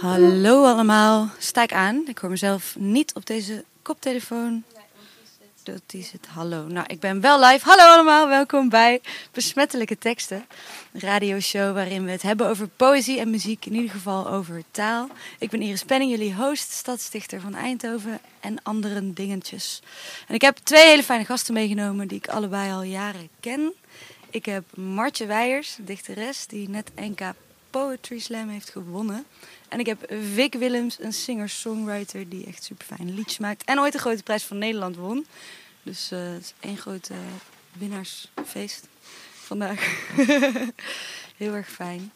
Hallo allemaal, sta ik aan. Ik hoor mezelf niet op deze koptelefoon. Dat is het hallo. Nou, ik ben wel live. Hallo allemaal, welkom bij Besmettelijke Teksten. Een radioshow waarin we het hebben over poëzie en muziek, in ieder geval over taal. Ik ben Iris Penning, jullie host, stadsdichter van Eindhoven en andere dingetjes. En ik heb twee hele fijne gasten meegenomen die ik allebei al jaren ken. Ik heb Martje Weijers, dichteres, die net NK Poetry Slam heeft gewonnen. En ik heb Vic Willems, een singer-songwriter die echt super fijne liedjes maakt. En ooit de grote prijs van Nederland won. Dus eh, het is één groot uh, winnaarsfeest vandaag. Heel erg fijn.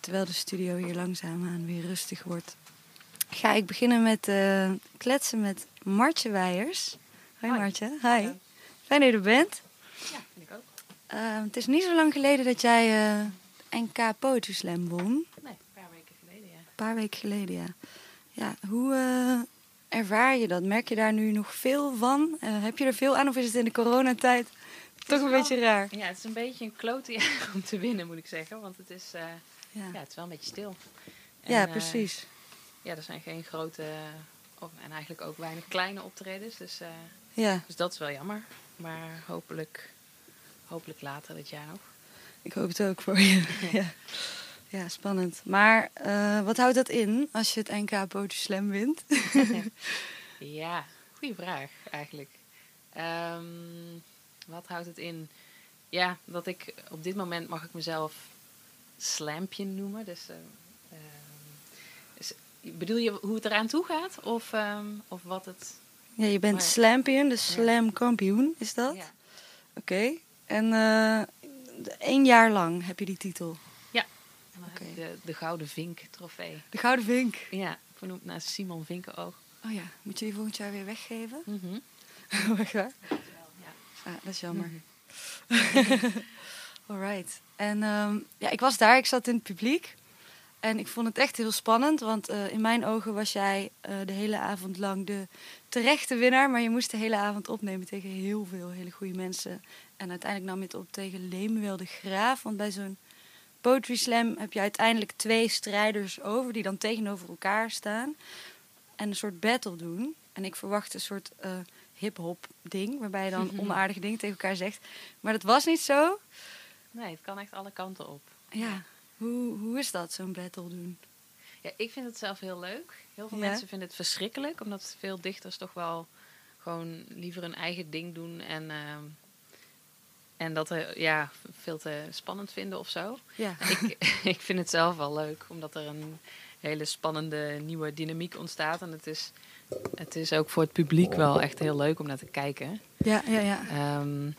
Terwijl de studio hier langzaamaan weer rustig wordt. Ga ik beginnen met uh, kletsen met Martje Weijers. Hoi, Martje. Hi. Fijn dat je er bent. Ja, vind ik ook. Ehm, het is niet zo lang geleden dat jij NK Poetry Slam won. Nee, een paar weken geleden, ja. Een paar weken geleden, ja. Ja, hoe uh, ervaar je dat? Merk je daar nu nog veel van? Uh, heb je er veel aan of is het in de coronatijd toch een beetje raar? Ja, het is een beetje een klote jaar om te winnen, moet ik zeggen. Want het is, uh, ja. ja. het is wel een beetje stil. En, ja, precies. ja, er zijn geen grote of, en eigenlijk ook weinig kleine optredens. Dus, ja. dus dat is wel jammer. Maar hopelijk, hopelijk later dit jaar nog. Ik hoop het ook voor je. ja. ja, spannend. Maar uh, wat houdt dat in als je het NK Poetry Slam wint? ja, goede vraag eigenlijk. Um, wat houdt het in? Ja, dat ik op dit moment mag ik mezelf slampje noemen. Dus, uh, uh, dus bedoel je hoe het eraan toe gaat? Of, um, of wat het... Ja, je bent maar... slampion, dus slam kampioen, is dat? Ja. Oké. Okay. En één jaar lang heb je die titel? Ja. Okay. De, de Gouden Vink trofee. De Gouden Vink? Ja, vernoemd naar Simon Vinkenoog. Oh ja, moet je die volgend jaar weer weggeven? Mm -hmm. Ja. Ah, dat is jammer. Mm -hmm. Alright. En um, ja, ik was daar, ik zat in het publiek. En ik vond het echt heel spannend, want uh, in mijn ogen was jij uh, de hele avond lang de terechte winnaar. Maar je moest de hele avond opnemen tegen heel veel hele goede mensen. En uiteindelijk nam je het op tegen Lemuel de Graaf. Want bij zo'n poetry slam heb je uiteindelijk twee strijders over die dan tegenover elkaar staan. En een soort battle doen. En ik verwacht een soort uh, hip-hop ding, waarbij je dan onaardige dingen tegen elkaar zegt. Maar dat was niet zo. Nee, het kan echt alle kanten op. Ja. Hoe, hoe is dat, zo'n battle doen? Ja, ik vind het zelf heel leuk. Heel veel ja? mensen vinden het verschrikkelijk, omdat veel dichters toch wel gewoon liever hun eigen ding doen en, uh, en dat er, ja, veel te spannend vinden of zo. Ja. Ik, ik vind het zelf wel leuk, omdat er een hele spannende nieuwe dynamiek ontstaat. En het is, het is ook voor het publiek wel echt heel leuk om naar te kijken. Ja, ja, ja. Um,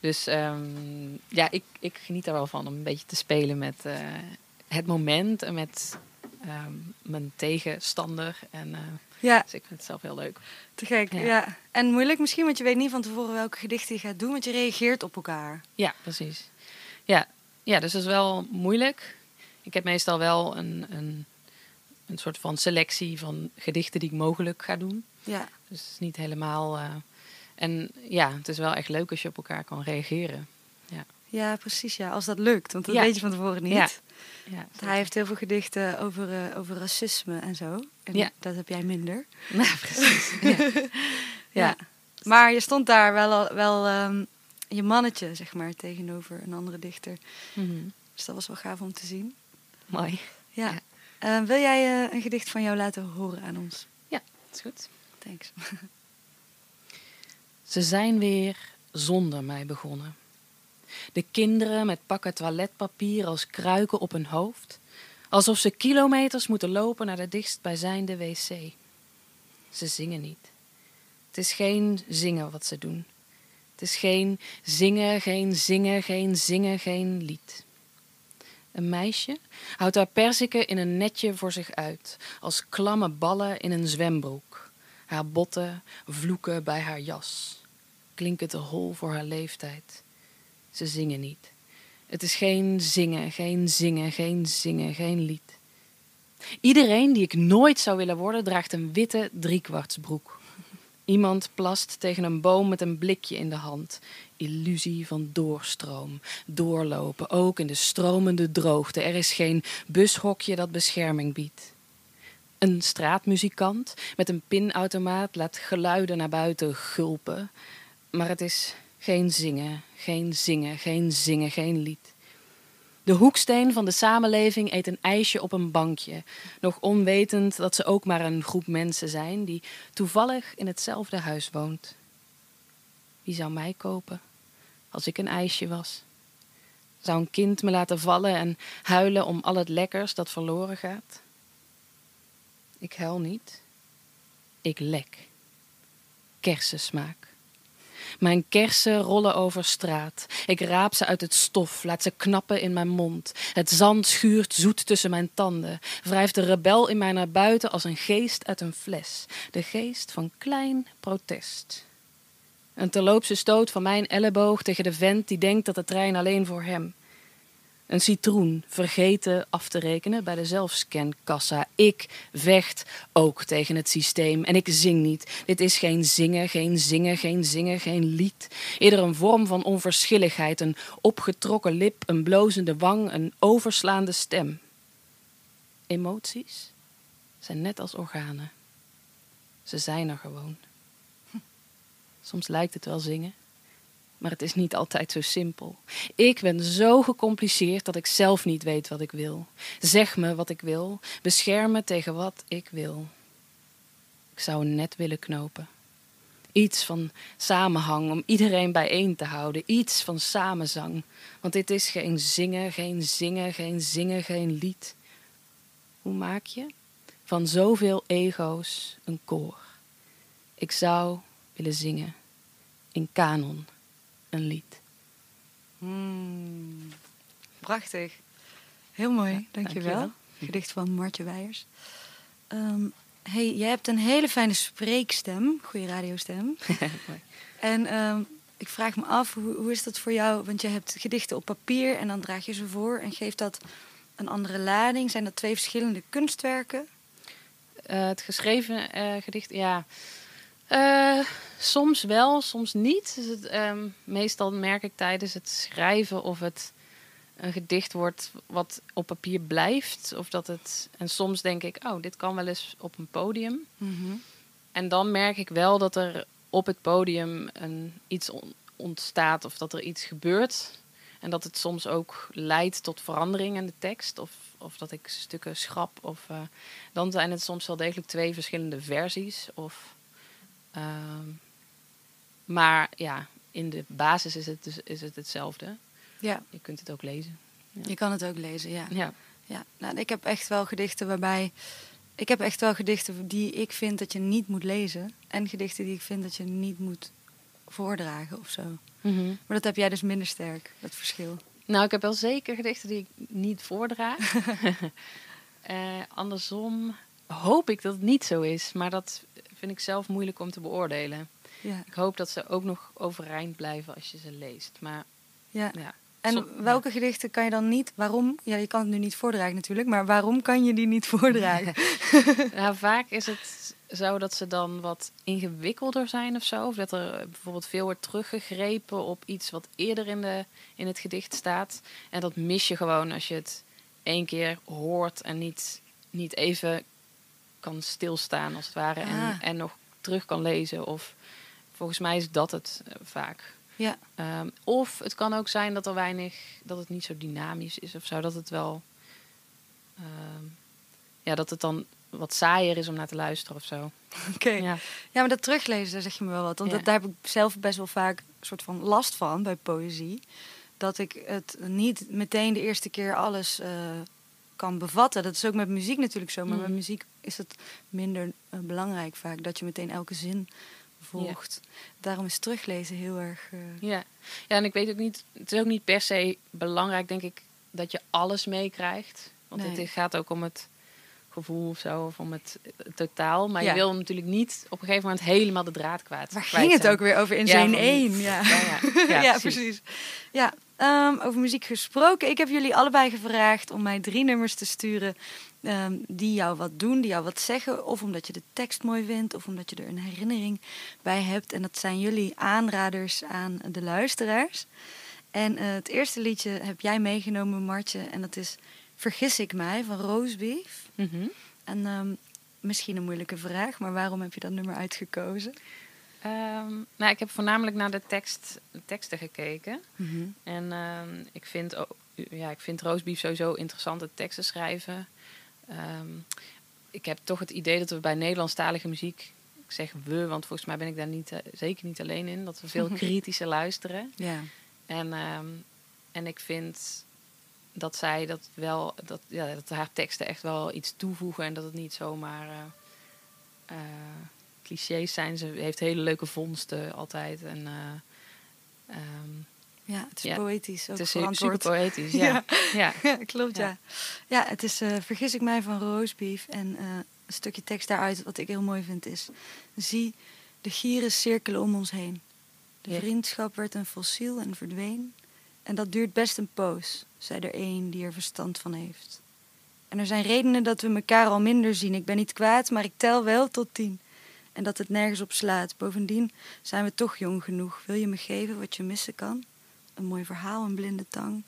dus um, ja, ik, ik geniet er wel van om een beetje te spelen met uh, het moment en met um, mijn tegenstander. En, uh, ja. Dus ik vind het zelf heel leuk. Te gek, ja. ja. En moeilijk misschien, want je weet niet van tevoren welke gedichten je gaat doen, want je reageert op elkaar. Ja, precies. Ja, ja dus dat is wel moeilijk. Ik heb meestal wel een, een, een soort van selectie van gedichten die ik mogelijk ga doen. Ja. Dus het is niet helemaal... Uh, en ja, het is wel echt leuk als je op elkaar kan reageren. Ja, ja precies. Ja. Als dat lukt, want dat ja. weet je van tevoren niet. Ja. Hij heeft heel veel gedichten over, uh, over racisme en zo. En ja. dat heb jij minder. Ja, precies. ja. ja. Maar je stond daar wel, wel um, je mannetje, zeg maar, tegenover een andere dichter. Mm -hmm. Dus dat was wel gaaf om te zien. Mooi. Ja. Uh, wil jij uh, een gedicht van jou laten horen aan ons? Ja, dat is goed. Thanks. Ze zijn weer zonder mij begonnen. De kinderen met pakken toiletpapier als kruiken op hun hoofd, alsof ze kilometers moeten lopen naar de dichtstbijzijnde wc. Ze zingen niet. Het is geen zingen wat ze doen. Het is geen zingen, geen zingen, geen zingen, geen lied. Een meisje houdt haar perziken in een netje voor zich uit, als klamme ballen in een zwembroek. Haar botten vloeken bij haar jas. Klinken te hol voor haar leeftijd. Ze zingen niet. Het is geen zingen, geen zingen, geen zingen, geen lied. Iedereen die ik nooit zou willen worden, draagt een witte driekwartsbroek. Iemand plast tegen een boom met een blikje in de hand. Illusie van doorstroom, doorlopen, ook in de stromende droogte. Er is geen bushokje dat bescherming biedt. Een straatmuzikant met een pinautomaat laat geluiden naar buiten gulpen. Maar het is geen zingen, geen zingen, geen zingen, geen lied. De hoeksteen van de samenleving eet een ijsje op een bankje, nog onwetend dat ze ook maar een groep mensen zijn die toevallig in hetzelfde huis woont. Wie zou mij kopen als ik een ijsje was? Zou een kind me laten vallen en huilen om al het lekkers dat verloren gaat? Ik huil niet. Ik lek. Kersensmaak. Mijn kersen rollen over straat. Ik raap ze uit het stof, laat ze knappen in mijn mond. Het zand schuurt zoet tussen mijn tanden. Wrijft de rebel in mij naar buiten als een geest uit een fles. De geest van klein protest. Een terloopse stoot van mijn elleboog tegen de vent die denkt dat de trein alleen voor hem. Een citroen vergeten af te rekenen bij de zelfscankassa. Ik vecht ook tegen het systeem en ik zing niet. Dit is geen zingen, geen zingen, geen zingen, geen lied. Eerder een vorm van onverschilligheid, een opgetrokken lip, een blozende wang, een overslaande stem. Emoties zijn net als organen. Ze zijn er gewoon. Soms lijkt het wel zingen. Maar het is niet altijd zo simpel. Ik ben zo gecompliceerd dat ik zelf niet weet wat ik wil. Zeg me wat ik wil. Bescherm me tegen wat ik wil. Ik zou een net willen knopen. Iets van samenhang om iedereen bijeen te houden. Iets van samenzang. Want dit is geen zingen, geen zingen, geen zingen, geen lied. Hoe maak je van zoveel ego's een koor? Ik zou willen zingen in kanon een lied. Hmm, prachtig. Heel mooi, Ja, dankjewel. dankjewel. Gedicht van Martje Weijers. Ehm, hey, jij hebt een hele fijne spreekstem, goede radiostem. En ehm, ik vraag me af, hoe, hoe is dat voor jou? Want je hebt gedichten op papier en dan draag je ze voor. En geeft dat een andere lading? Zijn dat twee verschillende kunstwerken? Eh, het geschreven eh, gedicht, ja. Eh, soms wel, soms niet. Dus het, ehm, meestal merk ik tijdens het schrijven of het een gedicht wordt wat op papier blijft. Of dat het. En soms denk ik, oh, dit kan wel eens op een podium. En dan merk ik wel dat er op het podium een, iets on- ontstaat of dat er iets gebeurt. En dat het soms ook leidt tot verandering in de tekst. Of, of dat ik stukken schrap. Of, eh, dan zijn het soms wel degelijk twee verschillende versies. Of, ehm, maar ja, in de basis is het, dus, is het hetzelfde. Ja, Je kunt het ook lezen. je kan het ook lezen, ja. Ja. Ja, nou, ik heb echt wel gedichten waarbij. Ik heb echt wel gedichten die ik vind dat je niet moet lezen. En gedichten die ik vind dat je niet moet voordragen of zo. Mhm. Maar dat heb jij dus minder sterk, dat verschil. Nou, ik heb wel zeker gedichten die ik niet voordraag. Eh, andersom hoop ik dat het niet zo is. Maar dat vind ik zelf moeilijk om te beoordelen. Ja, Ik hoop dat ze ook nog overeind blijven als je ze leest. Maar ja. ja. En welke gedichten kan je dan niet? Waarom? Ja, je kan het nu niet voordragen natuurlijk, maar waarom kan je die niet voordragen? Nou, vaak is het zo dat ze dan wat ingewikkelder zijn of zo. Of dat er bijvoorbeeld veel wordt teruggegrepen op iets wat eerder in, de, in het gedicht staat. En dat mis je gewoon als je het één keer hoort en niet, niet even kan stilstaan als het ware. En, Ah. en nog terug kan lezen. Of volgens mij is dat het eh, vaak. Ja, Ehm, of het kan ook zijn dat er weinig, dat het niet zo dynamisch is of zo. Dat het wel, ehm, ja, dat het dan wat saaier is om naar te luisteren of zo. oké. Ja. Ja. maar dat teruglezen, daar zeg je me wel wat. Want Ja. dat, daar heb ik zelf best wel vaak een soort van last van bij poëzie. Dat ik het niet meteen de eerste keer alles eh, kan bevatten. Dat is ook met muziek natuurlijk zo. Maar Mhm. met muziek is het minder eh, belangrijk vaak. Dat je meteen elke zin volgt. Daarom is teruglezen heel erg... eh, Ja. ja, en ik weet ook niet, het is ook niet per se belangrijk, denk ik, dat je alles meekrijgt. Want Nee. het gaat ook om het gevoel of zo, of om het, het totaal. Maar Ja. je wil natuurlijk niet op een gegeven moment helemaal de draad kwijt. Waar ging het zijn. ook weer over in Ja, zin van- 1? Ja, Ja, ja. ja, precies. Ja, ehm, over muziek gesproken. Ik heb jullie allebei gevraagd om mij drie nummers te sturen ehm, die jou wat doen, die jou wat zeggen. Of omdat je de tekst mooi vindt, of omdat je er een herinnering bij hebt. En dat zijn jullie aanraders aan de luisteraars. En eh, het eerste liedje heb jij meegenomen, Martje. En dat is Vergis ik mij van Roosbeef. Mhm. En ehm, misschien een moeilijke vraag, maar waarom heb je dat nummer uitgekozen? Ehm, nou, ik heb voornamelijk naar de, tekst, de teksten gekeken. En ehm, ik, vind, ook- ja, ik vind Roosbief sowieso interessante teksten schrijven. Ehm, ik heb toch het idee dat we bij Nederlandstalige muziek... Ik zeg we, want volgens mij ben ik daar niet, eh, zeker niet alleen in. Dat we veel kritischer luisteren. Ja. En, en ik vind dat zij dat wel, dat, ja, dat haar teksten echt wel iets toevoegen en dat het niet zomaar eh, eh, clichés zijn. Ze heeft hele leuke vondsten altijd. En eh, ehm, ja, het is Ja, poëtisch. Ook het is super poëtisch. Ja. ja. Ja, klopt, ja. Ja. Het is eh, Vergis ik mij van Roosbeef. En eh, een stukje tekst daaruit, wat ik heel mooi vind, is... Zie, de gieren cirkelen om ons heen. De vriendschap werd een fossiel en verdween. En dat duurt best een poos, zei er een die er verstand van heeft. En er zijn redenen dat we elkaar al minder zien. Ik ben niet kwaad, maar ik tel wel tot tien. En dat het nergens op slaat. Bovendien zijn we toch jong genoeg. Wil je me geven wat je missen kan? Een mooi verhaal, een blinde tang.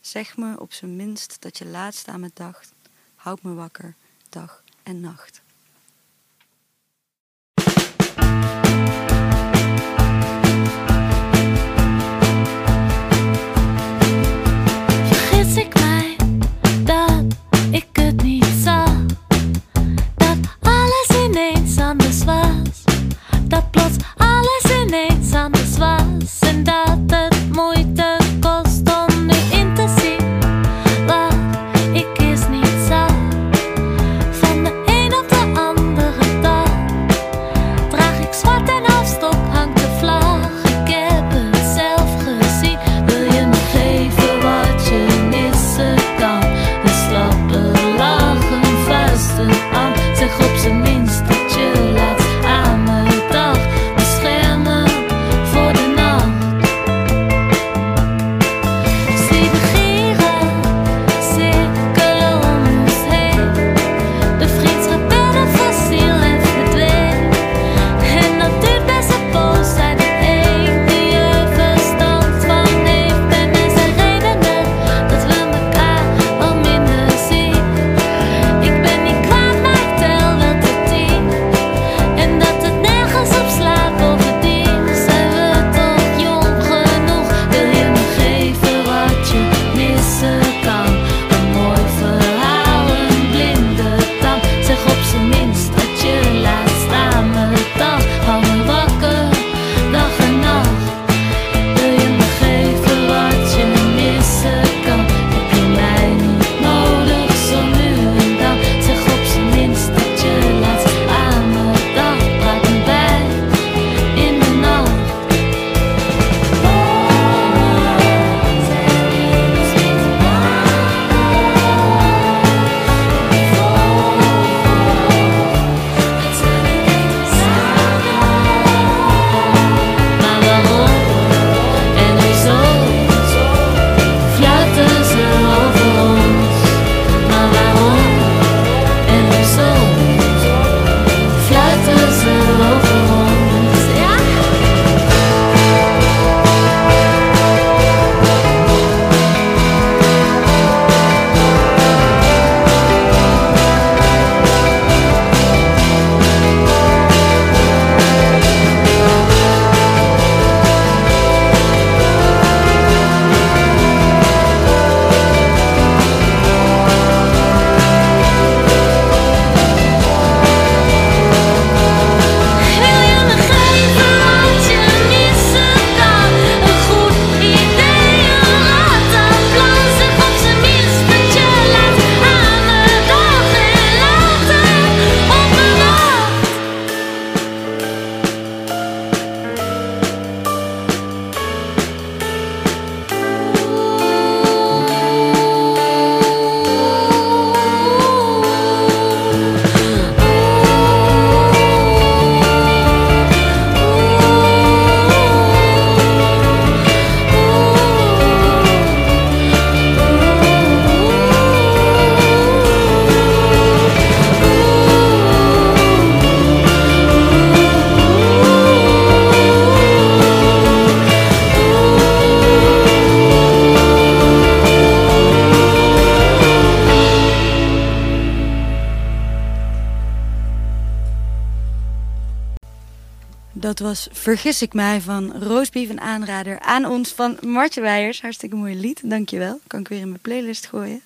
Zeg me op zijn minst dat je laatst aan me dacht. Houd me wakker, dag en nacht. Was Vergis ik mij van Roosbief, een aanrader aan ons van Martje Weijers. Hartstikke mooi lied, dankjewel. Kan ik weer in mijn playlist gooien.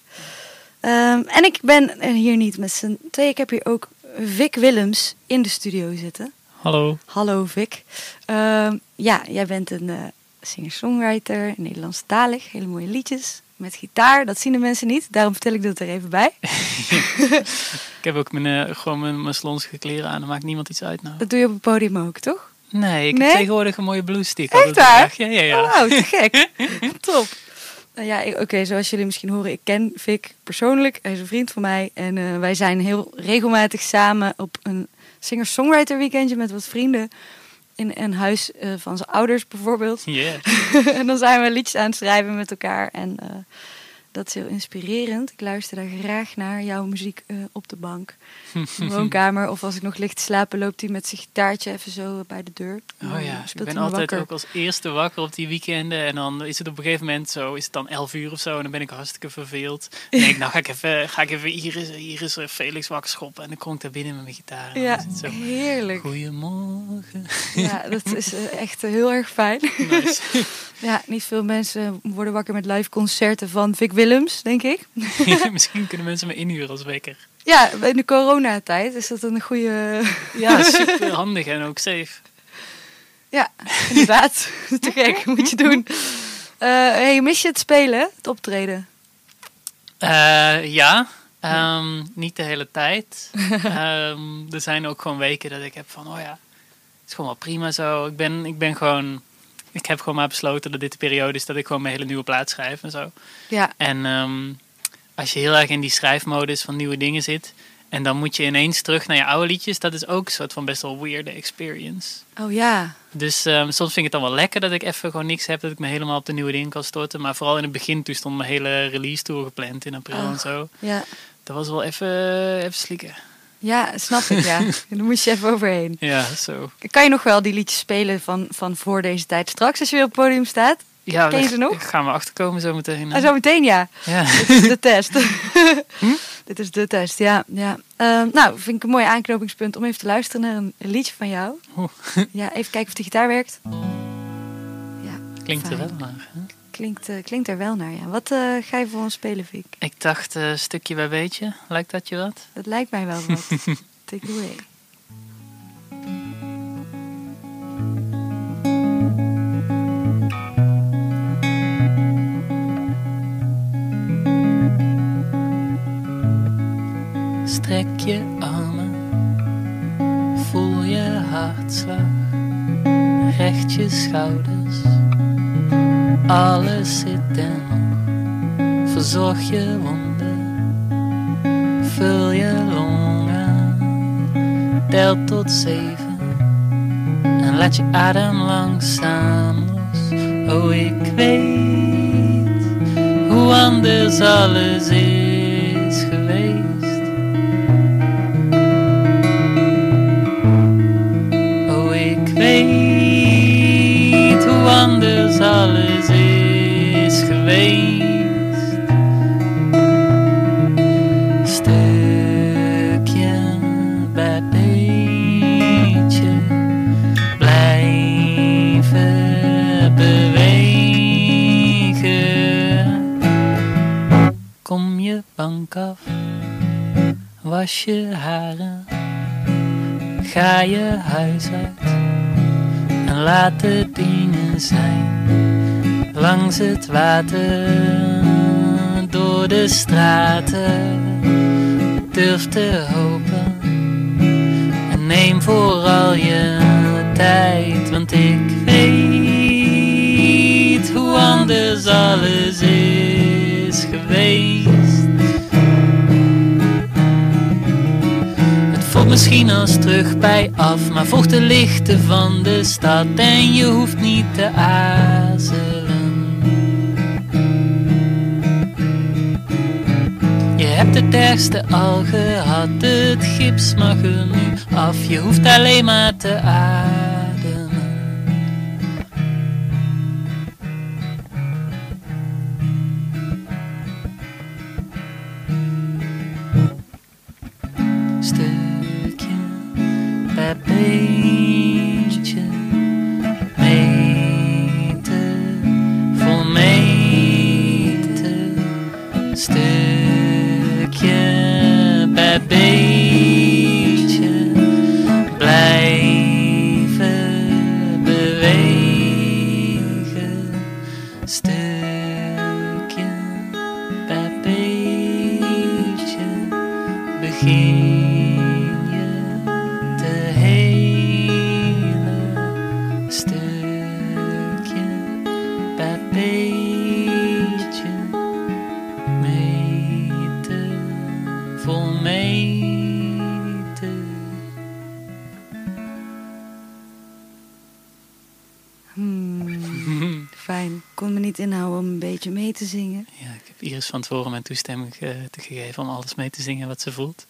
Ehm, en ik ben hier niet met z'n twee. Ik heb hier ook Vic Willems in de studio zitten. Hallo. Hallo Vic. Ehm, ja, jij bent een uh, singer-songwriter, Nederlandstalig, hele mooie liedjes met gitaar. Dat zien de mensen niet, daarom vertel ik dat er even bij. ik heb ook mijn, uh, gewoon mijn, mijn slonsige kleren aan, dan maakt niemand iets uit nou. Dat doe je op het podium ook, toch? Nee, ik heb tegenwoordig een mooie blues stick. Echt waar? Ja, ja, ja. Oh, te gek. Top. Nou ja, oké, zoals jullie misschien horen, ik ken Vic persoonlijk. Hij is een vriend van mij. En uh, wij zijn heel regelmatig samen op een singer-songwriter weekendje met wat vrienden. In een huis uh, van zijn ouders bijvoorbeeld. Yeah. en dan zijn we liedjes aan het schrijven met elkaar. En uh, dat is heel inspirerend. Ik luister daar graag naar, jouw muziek op de bank. Woonkamer. Of als ik nog ligt te slapen, loopt hij met zijn gitaartje even zo bij de deur. Oh ja, ik ben altijd wakker. ook als eerste wakker op die weekenden. En dan is het op een gegeven moment zo, is het dan 11 uur of zo. En dan ben ik hartstikke verveeld. En denk ik, nou ga ik even, ga ik even Iris, Iris Felix wakker schoppen. En dan kom ik daar binnen met mijn gitaar. En ja, dan is het zo, heerlijk. Goedemorgen. Ja, dat is uh, echt uh, heel erg fijn. Nice. ja, niet veel mensen worden wakker met live concerten van Vic Willems, denk ik. Misschien kunnen mensen me inhuren als wekker. Ja, in de coronatijd is dat een goede... Ja, super handig en ook safe. Ja, inderdaad. Te gek, moet je doen. Uh, hey, mis je het spelen, het optreden? Uh, ja, um, niet de hele tijd. um, er zijn ook gewoon weken dat ik heb van, oh ja, het is gewoon wel prima zo. Ik ben, ik ben gewoon, ik heb gewoon maar besloten dat dit de periode is dat ik gewoon mijn hele nieuwe plaat schrijf en zo. Ja. En um, als je heel erg in die schrijfmodus van nieuwe dingen zit. En dan moet je ineens terug naar je oude liedjes. Dat is ook een soort van best wel weirde experience. Oh ja. Dus um, soms vind ik het dan wel lekker dat ik even gewoon niks heb. Dat ik me helemaal op de nieuwe dingen kan storten. Maar vooral in het begin, toen stond mijn hele release tour gepland in april oh, en zo. Ja. Dat was wel even, even slikken. Ja, snap ik, ja. Daar moest je even overheen. Ja, zo. Kan je nog wel die liedjes spelen van, van voor deze tijd straks, als je weer op het podium staat? Ja, Ken je ze nog? gaan we achterkomen zo meteen. Ah, zo meteen, ja. ja. Dit is de test. hm? Dit is de test, ja. ja. Uh, nou, vind ik een mooi aanknopingspunt om even te luisteren naar een, liedje van jou. Ja, even kijken of de gitaar werkt. Ja, Klinkt fijn. er wel naar. Hè? Klinkt, uh, klinkt er wel naar, ja. Wat uh, ga je voor ons spelen, Vic? Ik dacht uh, stukje bij beetje. Lijkt dat je wat? Dat lijkt mij wel wat. Take away. Je schouders, alles zit nog. Verzorg je wonden, vul je longen, tel tot zeven. En laat je adem langzaam los. Oh, ik weet hoe anders alles is was je haren, ga je huis uit en laat het dingen zijn. Langs het water, door de straten, durf te hopen. En neem vooral je tijd, want ik weet hoe anders alles is geweest. Misschien als terug bij af, maar volg de lichten van de stad en je hoeft niet te aarzelen. Je hebt het ergste al gehad, het gips mag er nu af, je hoeft alleen maar te ademen. Toestemming ge- te gegeven om alles mee te zingen wat ze voelt.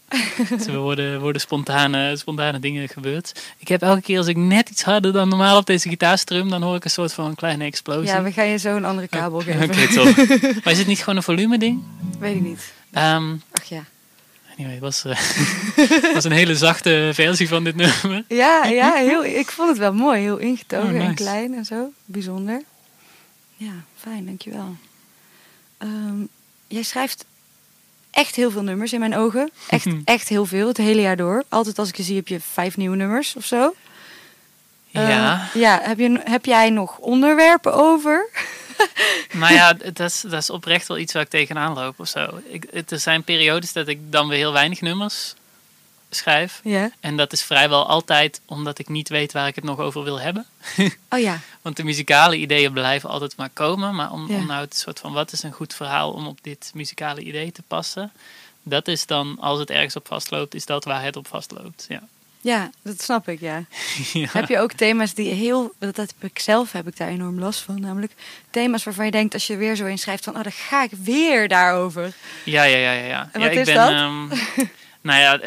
dus er worden, worden spontane, spontane dingen gebeurd. Ik heb elke keer als ik net iets harder dan normaal op deze gitaarstrum, dan hoor ik een soort van een kleine explosie. Ja, we gaan je zo een andere kabel geven. Oké, top. maar is het niet gewoon een volume ding? Weet ik niet. Ehm Ach ja. anyway, het was, eh, was een hele zachte versie van dit nummer. Ja, ja heel, ik vond het wel mooi. Heel ingetogen Oh, nice. en klein en zo. Bijzonder. Ja, fijn, dankjewel. Ehm jij schrijft echt heel veel nummers in mijn ogen. Echt, echt heel veel, het hele jaar door. Altijd als ik je zie heb je vijf nieuwe nummers of zo. Ja, ja, heb, je, heb jij nog onderwerpen over? nou ja, dat is, dat is oprecht wel iets waar ik tegenaan loop of zo. Ik, het, er zijn periodes dat ik dan weer heel weinig nummers schrijf. Ja. En dat is vrijwel altijd omdat ik niet weet waar ik het nog over wil hebben. Oh ja, Want de muzikale ideeën blijven altijd maar komen. Maar om, Ja. om nou het soort van wat is een goed verhaal om op dit muzikale idee te passen. Dat is dan, als het ergens op vastloopt, is dat waar het op vastloopt. Ja. ja, dat snap ik, ja. ja. Heb je ook thema's die heel, dat heb ik zelf, heb ik daar enorm last van. Namelijk thema's waarvan je denkt als je weer zo inschrijft van, oh dan ga ik weer daarover. Ja, ja, ja, ja. ja. En ja, wat ik is ben, dat? ehm, nou ja,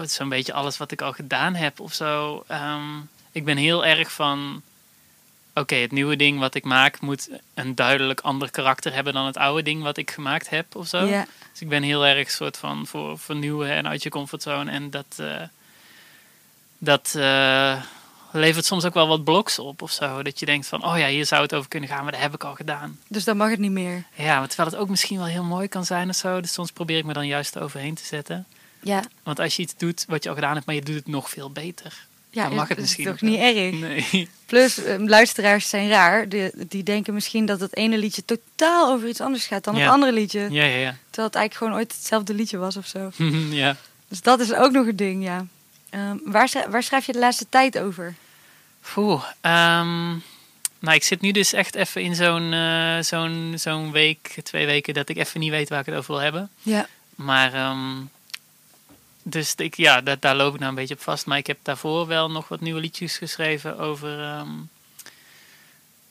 is zo'n beetje alles wat ik al gedaan heb of zo. Ehm, ik ben heel erg van. Oké, het nieuwe ding wat ik maak moet een duidelijk ander karakter hebben dan het oude ding wat ik gemaakt heb of zo. Dus ik ben heel erg soort van voor vernieuwen en uit je comfortzone. En dat, eh, dat eh, levert soms ook wel wat bloks op of zo. Dat je denkt van, oh ja, hier zou het over kunnen gaan, maar dat heb ik al gedaan. dus dan mag het niet meer. Ja, maar terwijl het ook misschien wel heel mooi kan zijn of zo. Dus soms probeer ik me dan juist eroverheen te zetten. Ja, Want als je iets doet wat je al gedaan hebt, maar je doet het nog veel beter. ja Dan mag het dat misschien is toch niet erg. Nee. Plus, eh, luisteraars zijn raar. Die, die denken misschien dat het ene liedje totaal over iets anders gaat dan Ja. het andere liedje. Ja, ja, ja. Terwijl het eigenlijk gewoon ooit hetzelfde liedje was of zo. ja. Dus dat is ook nog een ding, ja. Ehm, waar, schrijf, waar schrijf je de laatste tijd over? Oeh, ehm, nou, ik zit nu dus echt even in zo'n eh, zo'n zo'n week, twee weken, dat ik even niet weet waar ik het over wil hebben. Ja. Maar, ehm, dus ik, ja, dat, daar loop ik nou een beetje op vast. Maar ik heb daarvoor wel nog wat nieuwe liedjes geschreven over, ehm,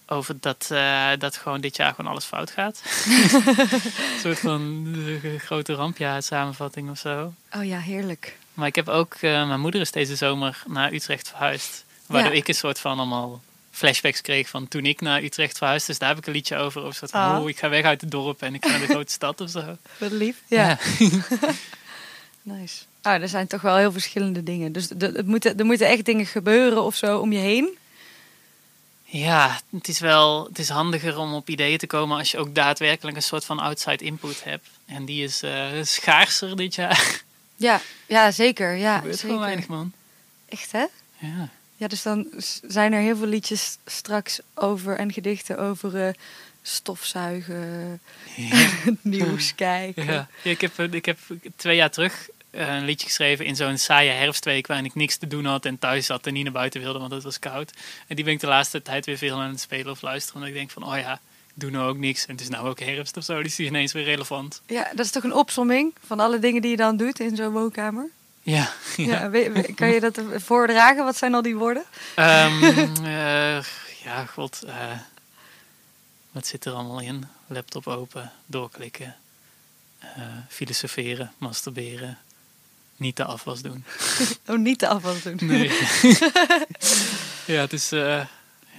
over dat, eh, dat gewoon dit jaar gewoon alles fout gaat. een soort van eh, grote rampjaar samenvatting of zo. Oh ja, heerlijk. Maar ik heb ook, eh, mijn moeder is deze zomer naar Utrecht verhuisd. Waardoor Ja. ik een soort van allemaal flashbacks kreeg van toen ik naar Utrecht verhuisde. Dus daar heb ik een liedje over. Over soort van, Ah. oh, ik ga weg uit het dorp en ik ga naar de grote stad of zo. Wat lief. Ja, nice. Ah, er zijn toch wel heel verschillende dingen. Dus de, het moeten, er moeten echt dingen gebeuren of zo om je heen. Ja, het is wel het is handiger om op ideeën te komen als je ook daadwerkelijk een soort van outside input hebt. En die is eh, schaarser dit jaar. Ja, ja zeker. Ja, gebeurt zeker. gewoon weinig, man. Echt, hè? Ja. Ja, dus dan zijn er heel veel liedjes straks over en gedichten over eh, stofzuigen, nieuws kijken. Ja. Ja, ik, heb, ik heb twee jaar terug eh, een liedje geschreven in zo'n saaie herfstweek waarin ik niks te doen had en thuis zat en niet naar buiten wilde, want het was koud. En die ben ik de laatste tijd weer veel aan het spelen of luisteren. Omdat ik denk van, oh ja, ik doe nou ook niks. En het is nou ook herfst of zo, dus die is ineens weer relevant. Ja, dat is toch een opsomming van alle dingen die je dan doet in zo'n woonkamer? Ja, ja. Kan je dat voordragen? Wat zijn al die woorden? Ehm, eh, ja, god. eh, wat zit er allemaal in? Laptop open, doorklikken, eh, filosoferen, masturberen, niet de afwas doen. Oh, niet de afwas doen. Nee. ja, het is, eh,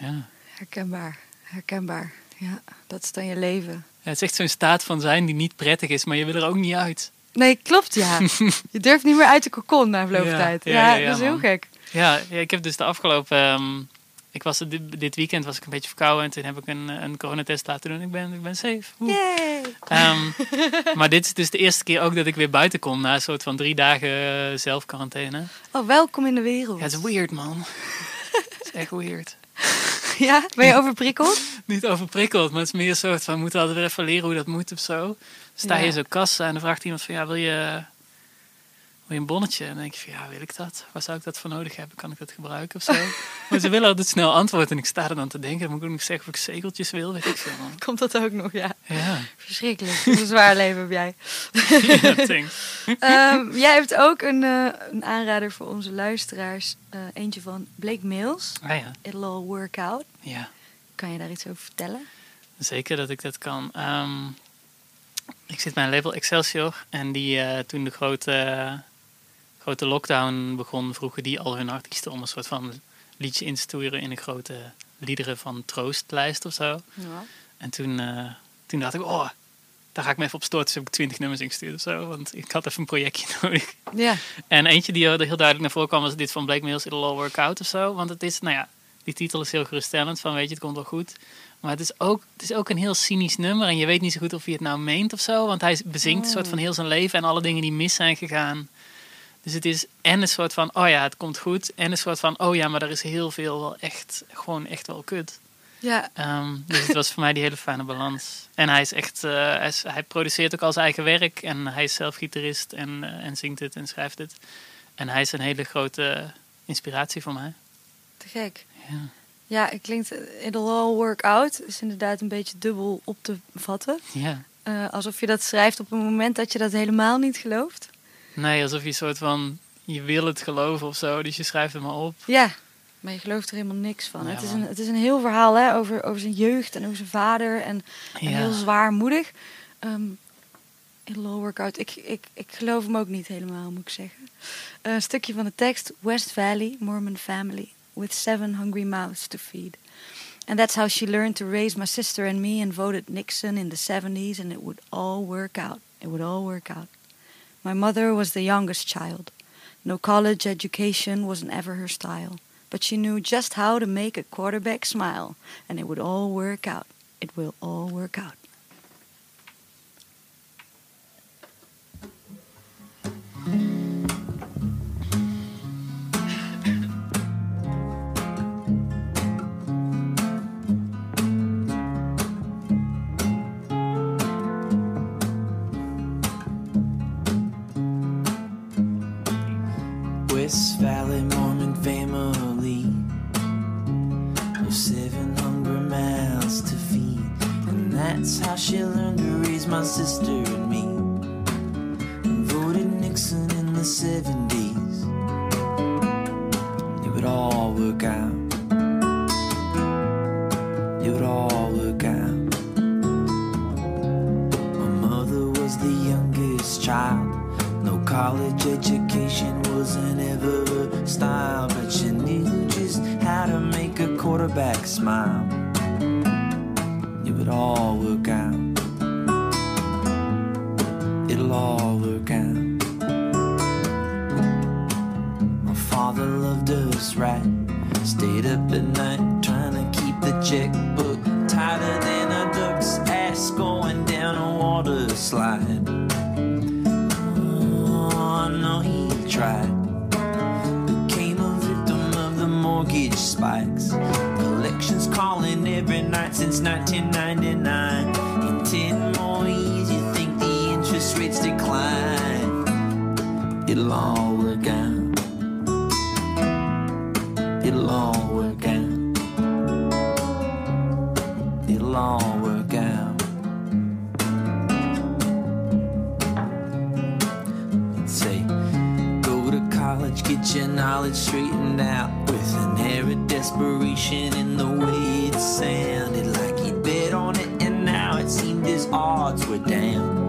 ja. Herkenbaar, herkenbaar. Ja, dat is dan je leven. Ja, het is echt zo'n staat van zijn die niet prettig is, maar je wil er ook niet uit. Nee, klopt ja. je durft niet meer uit de kokon na verloop van Ja, tijd. ja, Ja, ja, ja, dat is heel man. gek. Ja, ja, ik heb dus de afgelopen. ehm, ik was dit, dit weekend was ik een beetje verkouden en toen heb ik een, een coronatest laten doen. Ik ben, ik ben safe. Ehm, maar dit is dus de eerste keer ook dat ik weer buiten kom na een soort van drie dagen eh, zelfquarantaine. Oh, welkom in de wereld. Ja, het is weird, man. Het is echt weird. Ja, ben je overprikkeld? Niet overprikkeld, maar het is meer een soort van, we moeten altijd weer even leren hoe dat moet of zo. Sta Ja. je zo kassa en dan vraagt iemand van, ja, wil je, wil je een bonnetje? En dan denk je van, ja, wil ik dat? Waar zou ik dat voor nodig hebben? Kan ik dat gebruiken of zo? maar ze willen altijd snel antwoord. En ik sta er dan te denken, dan moet ik ook nog zeggen of ik zegeltjes wil, weet ik veel. man. Komt dat ook nog, ja. Ja, Verschrikkelijk. Een zwaar leven heb jij. ja thanks. Ehm, jij hebt ook een, eh, een aanrader voor onze luisteraars. Eh, eentje van Blake Mills. Ah ja, It'll all work out. ja. Kan je daar iets over vertellen? Zeker dat ik dat kan. Ehm, ik zit bij een label Excelsior. En die eh, toen de grote, grote lockdown begon, vroegen die al hun artiesten om een soort van liedje in te sturen in een grote liederen van troostlijst of zo. Ja. En toen, eh, toen dacht ik, oh, daar ga ik me even op storten. Dus heb ik twintig nummers ingestuurd of zo. Want ik had even een projectje nodig. Ja. En eentje die er heel duidelijk naar voren kwam was dit van Blake Mills, It'll All Work Out of zo. Want het is, nou ja, die titel is heel geruststellend van weet je, het komt wel goed. Maar het is, ook, het is ook een heel cynisch nummer en je weet niet zo goed of hij het nou meent of zo. Want hij bezinkt een soort van heel zijn leven en alle dingen die mis zijn gegaan. Dus het is en een soort van, oh ja, het komt goed. En een soort van, oh ja, maar er is heel veel wel echt, gewoon echt wel kut. Ja. Ehm, dus het was voor mij die hele fijne balans. En hij is echt, eh, hij, is- hij produceert ook al zijn eigen werk. En hij is zelf gitarist en, eh, en zingt het en schrijft het. En hij is een hele grote inspiratie voor mij. Te gek. Ja. Ja, het klinkt It'll all work out. Is inderdaad een beetje dubbel op te vatten. ja. Eh, alsof je dat schrijft op een moment dat je dat helemaal niet gelooft. Nee, alsof je een soort van, je wil het geloven of zo. Dus je schrijft het maar op. Ja, maar je gelooft er helemaal niks van. Ja, het, is een, het is een heel verhaal hè, over, over zijn jeugd en over zijn vader. En, heel zwaarmoedig. Ehm It'll all work out. Ik, ik, ik geloof hem ook niet helemaal, moet ik zeggen. een stukje van de tekst. West Valley, Mormon family. With seven hungry mouths to feed. And that's how she learned to raise my sister and me and voted Nixon in the 70s and it would all work out. It would all work out. My mother was the youngest child. No college education wasn't ever her style. But she knew just how to make a quarterback smile. And it would all work out. It will all work out. West Valley Mormon family of seven hungry mouths to feed, and that's how she learned to raise my sister and me. And voted Nixon in the seventies. It would all work out. It would all work out. My mother was the youngest child. College education wasn't ever a style, but she knew just how to make a quarterback smile. It would all work out. It'll all work out. My father loved us right. Stayed up at night trying to keep the checkbook tighter than a duck's ass going down a water slide. Spikes. Collections calling every night since 1999. In 10 more years, you think the interest rates decline. It'll all work out. It'll all work out. It'll all work out. say go to college get your knowledge straightened out desperation in the way it sounded like he'd bet on it and now it seemed his odds were down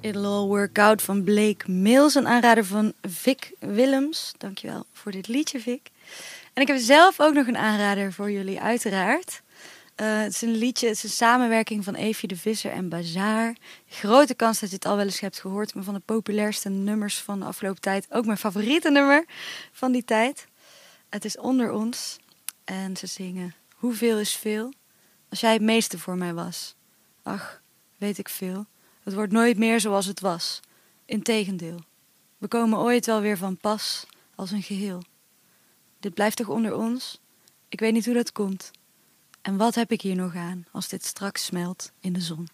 It'll All Work Out van Blake Mills. Een aanrader van Vic Willems. Dankjewel voor dit liedje, Vic. En ik heb zelf ook nog een aanrader voor jullie, uiteraard. Eh, het is een liedje, het is een samenwerking van Eefje de Visser en Bazaar. Grote kans dat je het al wel eens hebt gehoord. Maar van de populairste nummers van de afgelopen tijd. Ook mijn favoriete nummer van die tijd. Het is Onder Ons. En ze zingen Hoeveel is veel? Als jij het meeste voor mij was. Ach, weet ik veel. Het wordt nooit meer zoals het was. Integendeel. We komen ooit wel weer van pas als een geheel. Dit blijft toch onder ons? Ik weet niet hoe dat komt. En wat heb ik hier nog aan als dit straks smelt in de zon?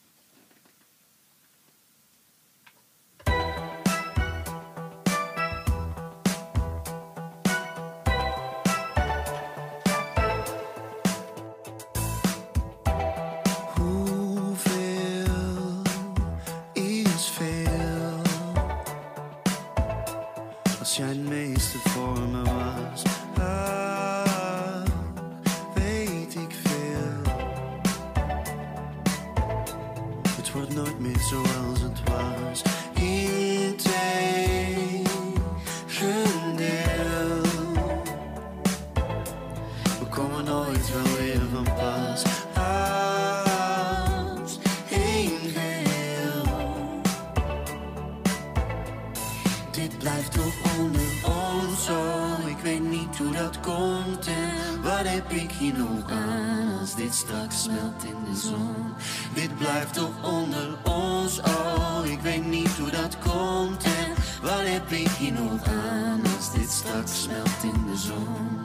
Nog aan als dit straks smelt in de zon. Dit blijft toch onder ons, oh, ik weet niet hoe dat komt en wat heb ik hier nog aan als dit straks smelt in de zon.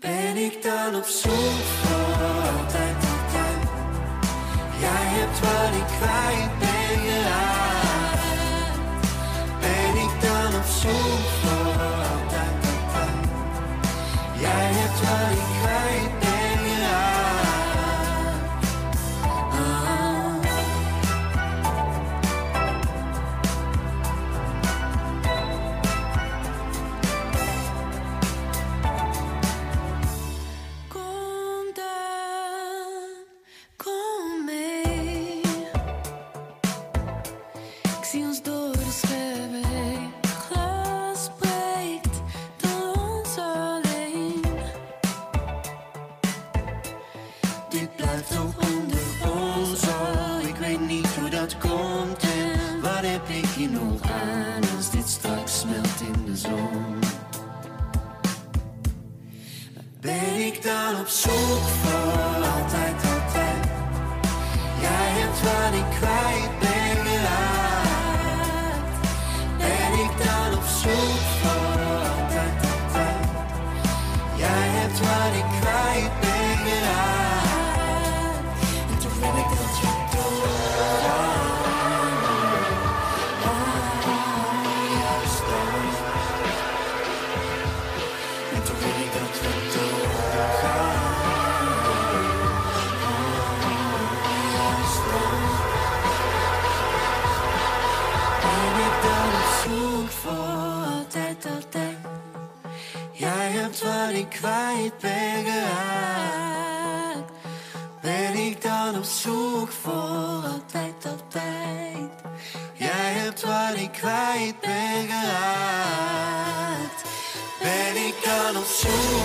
Ben ik dan op zoek voor altijd, altijd? Jij hebt wat ik kwijt ben geraakt. Ben ik dan op zoek Jij ik dan op zoek voor altijd, altijd. Jij hebt wat ik kwijt ben geraakt? Ben ik dan op zoek voor altijd, altijd? Jij hebt wat ik kwijt ben geraakt. Ben ik dan op zoek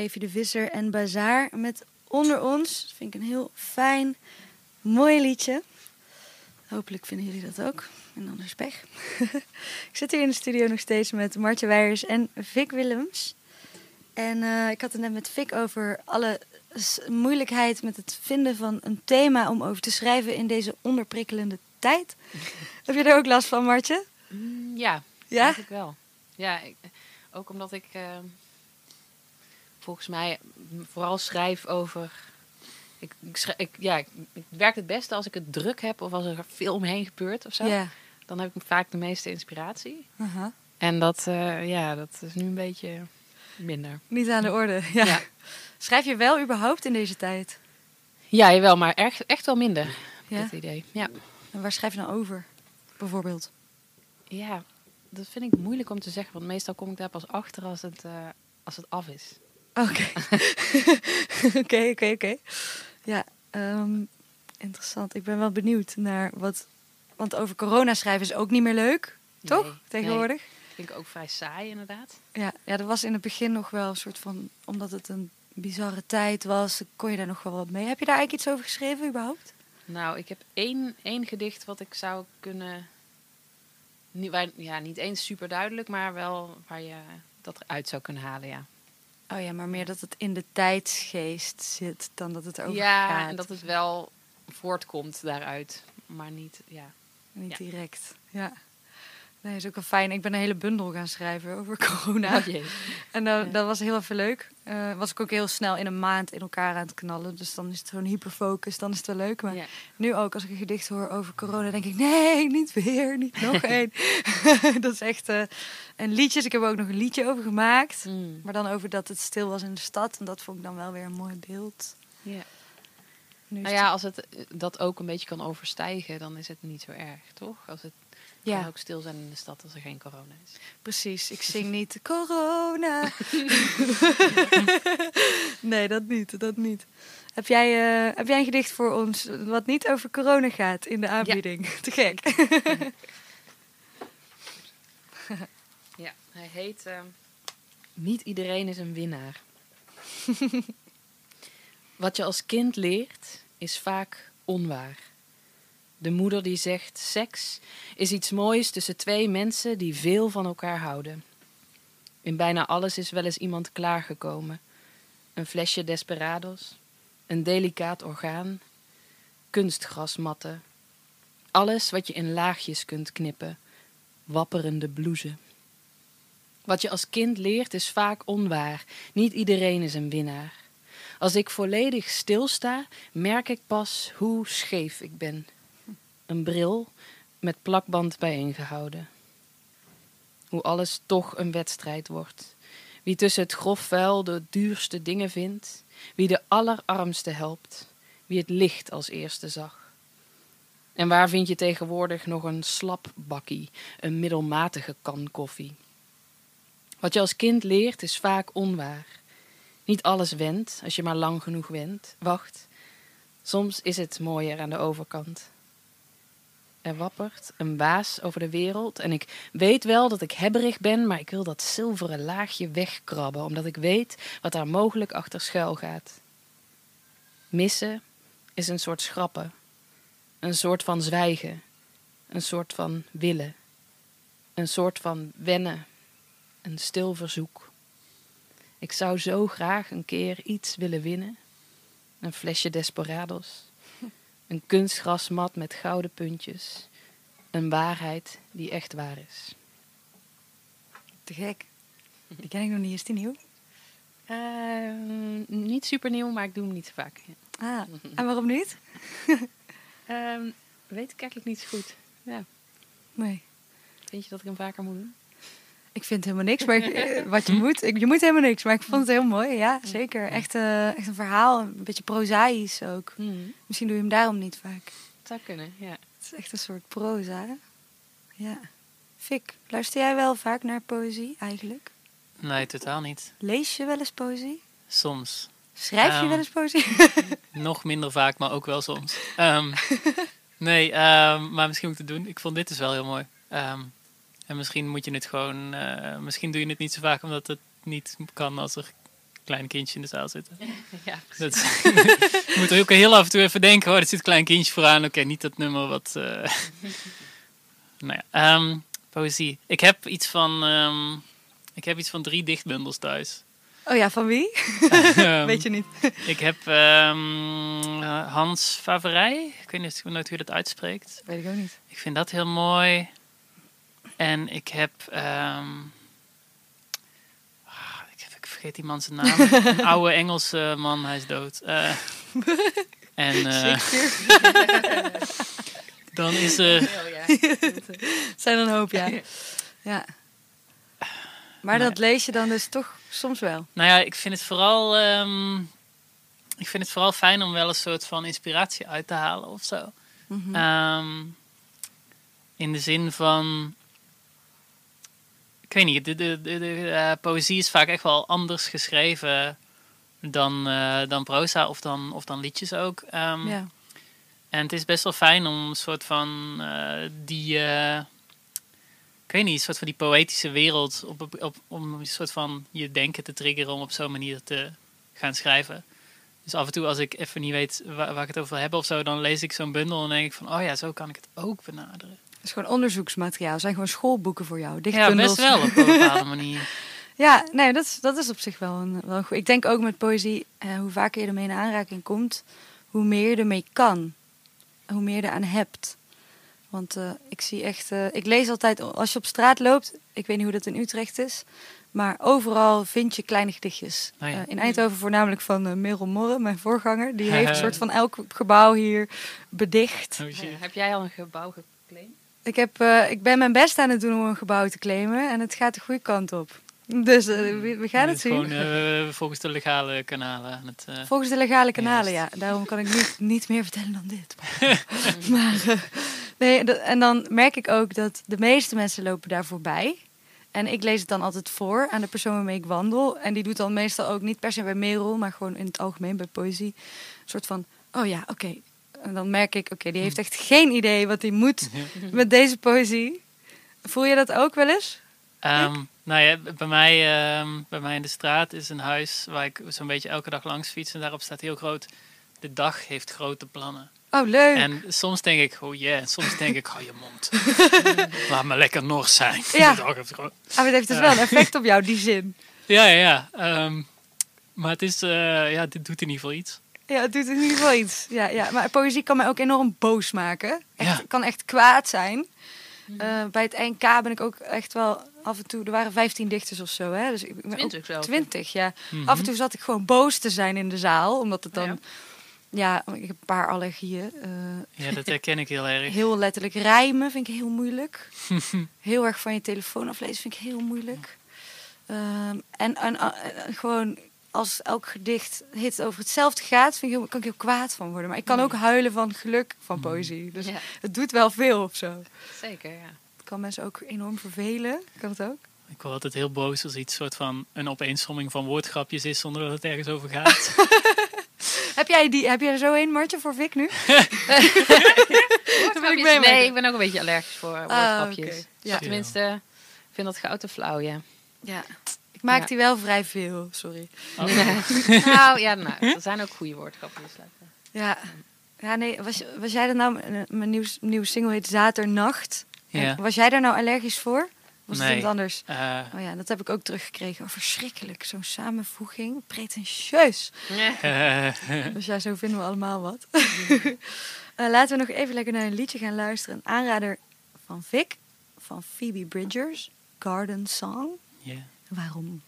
Evie de Visser en Bazaar met Onder ons. Dat vind ik een heel fijn, mooi liedje. Hopelijk vinden jullie dat ook. En anders pech. ik zit hier in de studio nog steeds met Martje Weijers en Vic Willems. En eh, ik had het net met Vic over alle moeilijkheid met het vinden van een thema om over te schrijven in deze onderprikkelende tijd. Heb je er ook last van, Martje? Mm, ja, Ja? eigenlijk wel. Ja, ik, ook omdat ik eh, volgens mij vooral schrijf over... Ik, ik, ik, ja, ik, ik werk het beste als ik het druk heb of als er veel omheen gebeurt of zo. Dan heb ik vaak de meeste inspiratie. Aha. En dat, eh, ja, dat is nu een beetje minder. Niet aan de orde. Ja. Ja. Schrijf je wel überhaupt in deze tijd? Ja, jawel, maar echt, echt wel minder. Ja? Het idee. Ja. En waar schrijf je dan over? Bijvoorbeeld. ja, dat vind ik moeilijk om te zeggen. Want meestal kom ik daar pas achter als het, eh, als het af is. Oké. Oké, oké, oké. Ja, ehm, interessant. Ik ben wel benieuwd naar wat... Want over corona schrijven is ook niet meer leuk, toch? Nee, Tegenwoordig? nee. Vind ik ook vrij saai, inderdaad. Ja, ja, dat was in het begin nog wel een soort van... Omdat het een bizarre tijd was, kon je daar nog wel wat mee. Heb je daar eigenlijk iets over geschreven überhaupt? Nou, ik heb één, één gedicht wat ik zou kunnen. Niet, waar, ja, niet eens super duidelijk, maar wel waar je dat eruit zou kunnen halen, ja. Oh ja, maar meer dat het in de tijdsgeest zit dan dat het erover ja, gaat. en dat het wel voortkomt daaruit, maar niet, ja. Niet Ja. direct. Ja. Nee, is ook wel fijn. Ik ben een hele bundel gaan schrijven over corona. Oh jee. En dat, Ja. dat was heel even leuk. Eh, was ik ook heel snel in een maand in elkaar aan het knallen. Dus dan is het gewoon hyperfocus. Dan is het wel leuk. Maar Ja. nu ook, als ik een gedicht hoor over corona, denk ik... Nee, niet weer. Niet nog één. dat is echt... eh en liedjes. Ik heb er ook nog een liedje over gemaakt. Mm, Maar dan over dat het stil was in de stad. En dat vond ik dan wel weer een mooi beeld. ja. Nou ja, als het eh, dat ook een beetje kan overstijgen, dan is het niet zo erg, toch? Als het Ja. kan ook stil zijn in de stad als er geen corona is. Precies, ik zing niet corona. nee, dat niet, dat niet. Heb jij, eh, heb jij een gedicht voor ons wat niet over corona gaat in de aanbieding? Te gek. Ja, hij heet ehm, Niet iedereen is een winnaar. Wat je als kind leert, is vaak onwaar. De moeder die zegt: seks is iets moois tussen twee mensen die veel van elkaar houden. In bijna alles is wel eens iemand klaargekomen: een flesje desperados, een delicaat orgaan, kunstgrasmatten. Alles wat je in laagjes kunt knippen, wapperende blouse. Wat je als kind leert is vaak onwaar. Niet iedereen is een winnaar. Als ik volledig stilsta, merk ik pas hoe scheef ik ben. Een bril met plakband bijeengehouden. Hoe alles toch een wedstrijd wordt. Wie tussen het grof vuil de duurste dingen vindt. Wie de allerarmste helpt. Wie het licht als eerste zag. En waar vind je tegenwoordig nog een slap bakkie, een middelmatige kan koffie? Wat je als kind leert is vaak onwaar. Niet alles wendt als je maar lang genoeg went. Wacht, soms is het mooier aan de overkant. Er wappert een baas over de wereld en ik weet wel dat ik hebberig ben, maar ik wil dat zilveren laagje wegkrabben, omdat ik weet wat daar mogelijk achter schuil gaat. Missen is een soort schrappen, een soort van zwijgen, een soort van willen, een soort van wennen een stil verzoek. Ik zou zo graag een keer iets willen winnen. Een flesje desperados. Een kunstgrasmat met gouden puntjes. Een waarheid die echt waar is. Te gek. Die ken ik nog niet. Is die nieuw? Ehm, niet super nieuw, maar ik doe hem niet zo vaak. Ah, en waarom niet? Ehm, weet ik eigenlijk niet zo goed. Ja. Nee. Vind je dat ik hem vaker moet doen? Ik vind helemaal niks, maar ik- eh, wat je moet. Ik, je moet helemaal niks, maar ik vond het heel mooi. Ja, zeker. Echt, eh, echt een verhaal, een beetje prozaïs ook. Misschien doe je hem daarom niet vaak. Het zou kunnen, ja. Het is echt een soort proza. hè? Ja. Fik, luister jij wel vaak naar poëzie eigenlijk? Nee, totaal niet. Lees je wel eens poëzie? Soms. Schrijf je Ehm, wel eens poëzie? Nog minder vaak, maar ook wel soms. Ehm, nee, ehm, maar misschien moet ik het doen. Ik vond dit dus wel heel mooi. En misschien moet je het gewoon... eh, misschien doe je het niet zo vaak omdat het niet kan als er kleine kindjes in de zaal zitten. ja Dat je moet er ook heel af en toe even denken, oh, er zit een klein kindje vooraan. Oké, niet dat nummer wat... eh nou ja, ehm, poëzie. Ik heb iets van... ehm, ik heb iets van drie dichtbundels thuis. Oh ja, van wie? Weet je niet. ik heb ehm, eh, Hans Faverij. Ik weet niet hoe nooit hoe je dat uitspreekt. Weet ik ook niet. Ik vind dat heel mooi. En ik heb... ehm, ah, ik, ik vergeet die man zijn naam. Een oude Engelse man, hij is dood. Eh, en eh, dan is er... Zijn er een hoop, ja. ja. Maar Nee. dat lees je dan dus toch soms wel. Nou ja, ik vind het vooral... ehm, ik vind het vooral fijn om wel een soort van inspiratie uit te halen of zo. Mhm. Ehm, in de zin van. Ik weet niet, de, de, de, de, eh, poëzie is vaak echt wel anders geschreven dan, eh, dan proza of dan, of dan liedjes ook. Ehm, ja. En het is best wel fijn om een soort van eh, die. ik weet niet, een soort van die poëtische wereld. Op, op, op, om een soort van je denken te triggeren om op zo'n manier te gaan schrijven. Dus af en toe als ik even niet weet waar, waar ik het over wil hebben of zo, dan lees ik zo'n bundel en denk ik van, oh ja, zo kan ik het ook benaderen. Het is gewoon onderzoeksmateriaal. Het zijn gewoon schoolboeken voor jou. Ja, best wel op een bepaalde manier. Ja, nee, dat is, dat is op zich wel een, wel een goed. Ik denk ook met poëzie, eh, hoe vaker je ermee in aanraking komt, hoe meer je ermee kan. Hoe meer je eraan hebt. Want eh, ik zie echt, eh, ik lees altijd, als je op straat loopt, ik weet niet hoe dat in Utrecht is, maar overal vind je kleine gedichtjes. Oh ja. Eh, in Eindhoven voornamelijk van Merel Morre, mijn voorganger. Die heeft een soort van elk gebouw hier bedicht. Oh heb jij al een gebouw geclaimd? Ik, heb, eh, ik ben mijn best aan het doen om een gebouw te claimen en het gaat de goede kant op. Dus eh, we, we gaan Het zien. Gewoon eh, volgens de legale kanalen. aan Het, Volgens de legale kanalen, Juist. ja. Daarom kan ik niet, niet meer vertellen dan dit. maar nee, dat- en dan merk ik ook dat de meeste mensen lopen daar voorbij. En ik lees het dan altijd voor aan de persoon waarmee ik wandel. En die doet dan meestal ook niet per se bij Merel, maar gewoon in het algemeen bij poëzie. Een soort van, oh ja, oké. En dan merk ik, oké, die heeft echt geen idee wat hij moet met deze poëzie. Voel je dat ook wel eens? Ehm, nou ja, bij mij, ehm, bij mij in de straat is een huis waar ik zo'n beetje elke dag langs fiets. En daarop staat heel groot, de dag heeft grote plannen. Oh, leuk. En soms denk ik, oh yeah. En soms denk ik, hou je mond. Laat me lekker Nors zijn. Ja. De dag heeft Ah, maar het heeft dus wel een effect op jou, die zin. Ja, ja, ja. Ehm, maar het is, eh, ja, dit doet in ieder geval iets. Ja, het doet in ieder geval iets. Ja, ja. Maar poëzie kan mij ook enorm boos maken. Echt, Ja. kan echt kwaad zijn. Eh, bij het NK ben ik ook echt wel af en toe... Er waren 15 dichters of zo, hè? Dus ik ben ook- 20 zelfs. 20, ja. Mhm. Af en toe zat ik gewoon boos te zijn in de zaal. Omdat het dan... Ja. Ja, ik heb een paar allergieën. eh, Ja, dat herken ik heel erg. heel letterlijk rijmen vind ik heel moeilijk. heel erg van je telefoon aflezen vind ik heel moeilijk. Ehm, en, en, eh, en gewoon als elk gedicht hit over hetzelfde gaat, vind ik heel, kan ik heel kwaad van worden. Maar ik kan ook huilen van geluk van poëzie. Dus Ja, het doet wel veel of zo. zeker, ja. Het kan mensen ook enorm vervelen. Kan het ook? Ik word altijd heel boos als iets soort van een opeensomming van woordgrapjes is zonder dat het ergens over gaat. Heb jij, die, heb jij er zo een, Martje, voor Vic nu? Woordgrapjes? ik nee, ik ben ook een beetje allergisch voor woordgrapjes. oké. Ja. Ja. Tenminste, ik vind dat goud te flauw, ja. Ja. Ik maak Ja. die wel vrij veel, sorry. Oh. nou, ja, nou, er zijn ook goede woordgrapjes. Ja. Ja, nee, was, was jij er nou... Mijn nieuw, nieuwe single heet Zaternacht. Ja. En Was jij daar nou allergisch voor? Was het Nee. iemand anders? Eh, Oh ja, dat heb ik ook teruggekregen. Oh, verschrikkelijk. Zo'n samenvoeging. Pretentieus. eh, Dus ja, zo vinden we allemaal wat. Eh, laten we nog even lekker naar een liedje gaan luisteren. Een aanrader van Vic, van Phoebe Bridgers, Garden Song. Ja. Waarom?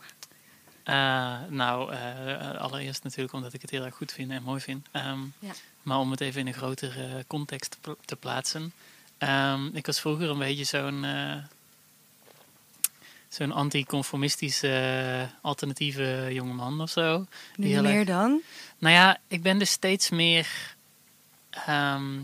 Eh, nou, eh, allereerst natuurlijk omdat ik het heel erg goed vind en mooi vind. Ehm, Ja. Maar om het even in een grotere context te, pla- te plaatsen. Ehm, ik was vroeger een beetje zo'n eh, zo'n anticonformistische alternatieve jongeman of zo. Nu meer dan? Nou ja, ik ben dus steeds meer ehm,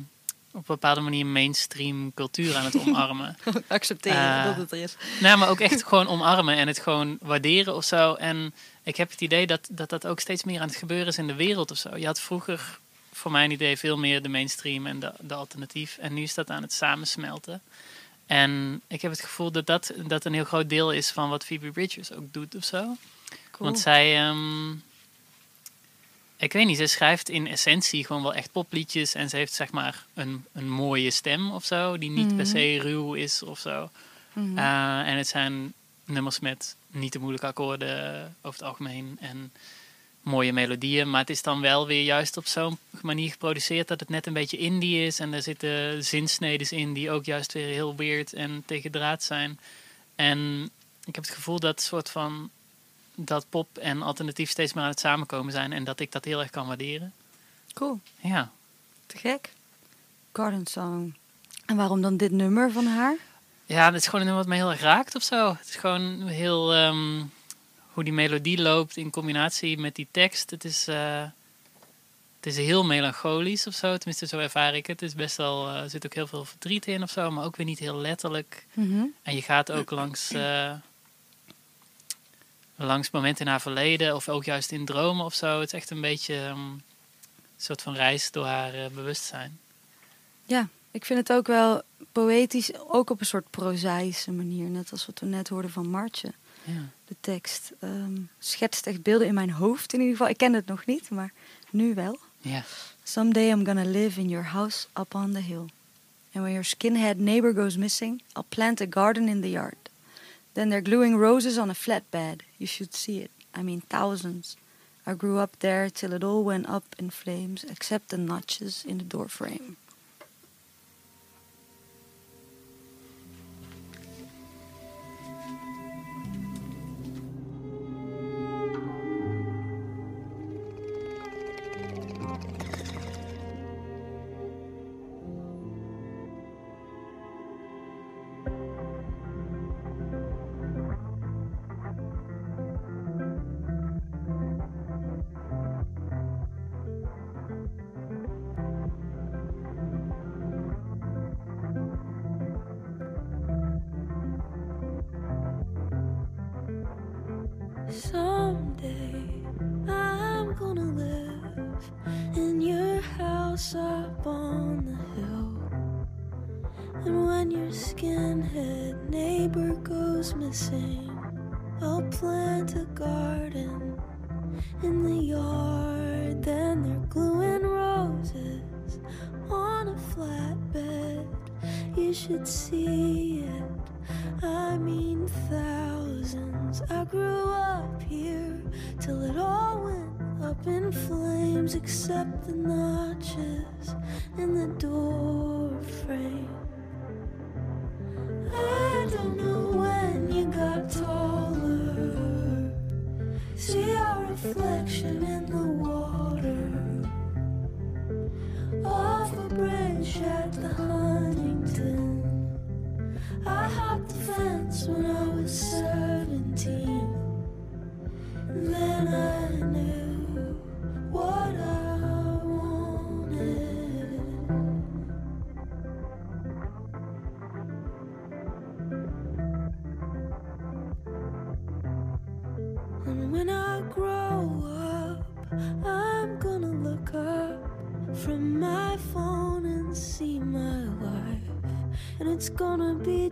op een bepaalde manier mainstream cultuur aan het omarmen. Accepteren Eh, dat het er is. nou, maar ook echt gewoon omarmen en het gewoon waarderen of zo. En ik heb het idee dat, dat dat ook steeds meer aan het gebeuren is in de wereld of zo. Je had vroeger, voor mijn idee, veel meer de mainstream en de, de alternatief. En nu is dat aan het samensmelten. En ik heb het gevoel dat dat, dat een heel groot deel is van wat Phoebe Bridgers ook doet of zo. Cool. Want zij, ehm, ik weet niet, ze schrijft in essentie gewoon wel echt popliedjes. En ze heeft zeg maar een, een mooie stem of zo, die niet per Mhm. se ruw is of zo. Mhm. Eh, en het zijn nummers met niet te moeilijke akkoorden over het algemeen. En mooie melodieën. Maar het is dan wel weer juist op zo'n manier geproduceerd dat het net een beetje indie is. En er zitten zinsnedes in die ook juist weer heel weird en tegen draad zijn. En ik heb het gevoel dat soort van dat pop en alternatief steeds meer aan het samenkomen zijn. En dat ik dat heel erg kan waarderen. Cool, Ja. te gek. Garden Song. En waarom dan dit nummer van haar? Ja, het is gewoon een nummer wat me heel erg raakt of zo. Het is gewoon heel ehm, hoe die melodie loopt in combinatie met die tekst. Het is, eh, het is heel melancholisch of zo. Tenminste, zo ervaar ik het. Het is best wel, eh, er zit ook heel veel verdriet in of zo, maar ook weer niet heel letterlijk. Mhm. En je gaat ook langs, eh, langs momenten in haar verleden of ook juist in dromen of zo. Het is echt een beetje ehm, een soort van reis door haar eh, bewustzijn. Ja, ik vind het ook wel poëtisch, ook op een soort prozaïsche manier. Net als wat we net hoorden van Martje. Ja. De tekst ehm, schetst echt beelden in mijn hoofd in ieder geval. Ik ken het nog niet, maar nu wel. ja. Someday I'm gonna live in your house up on the hill. And when your skinhead neighbor goes missing, I'll plant a garden in the yard. Then they're gluing roses on a flatbed. You should see it. I mean thousands. I grew up there till it all went up in flames, except the notches in the doorframe.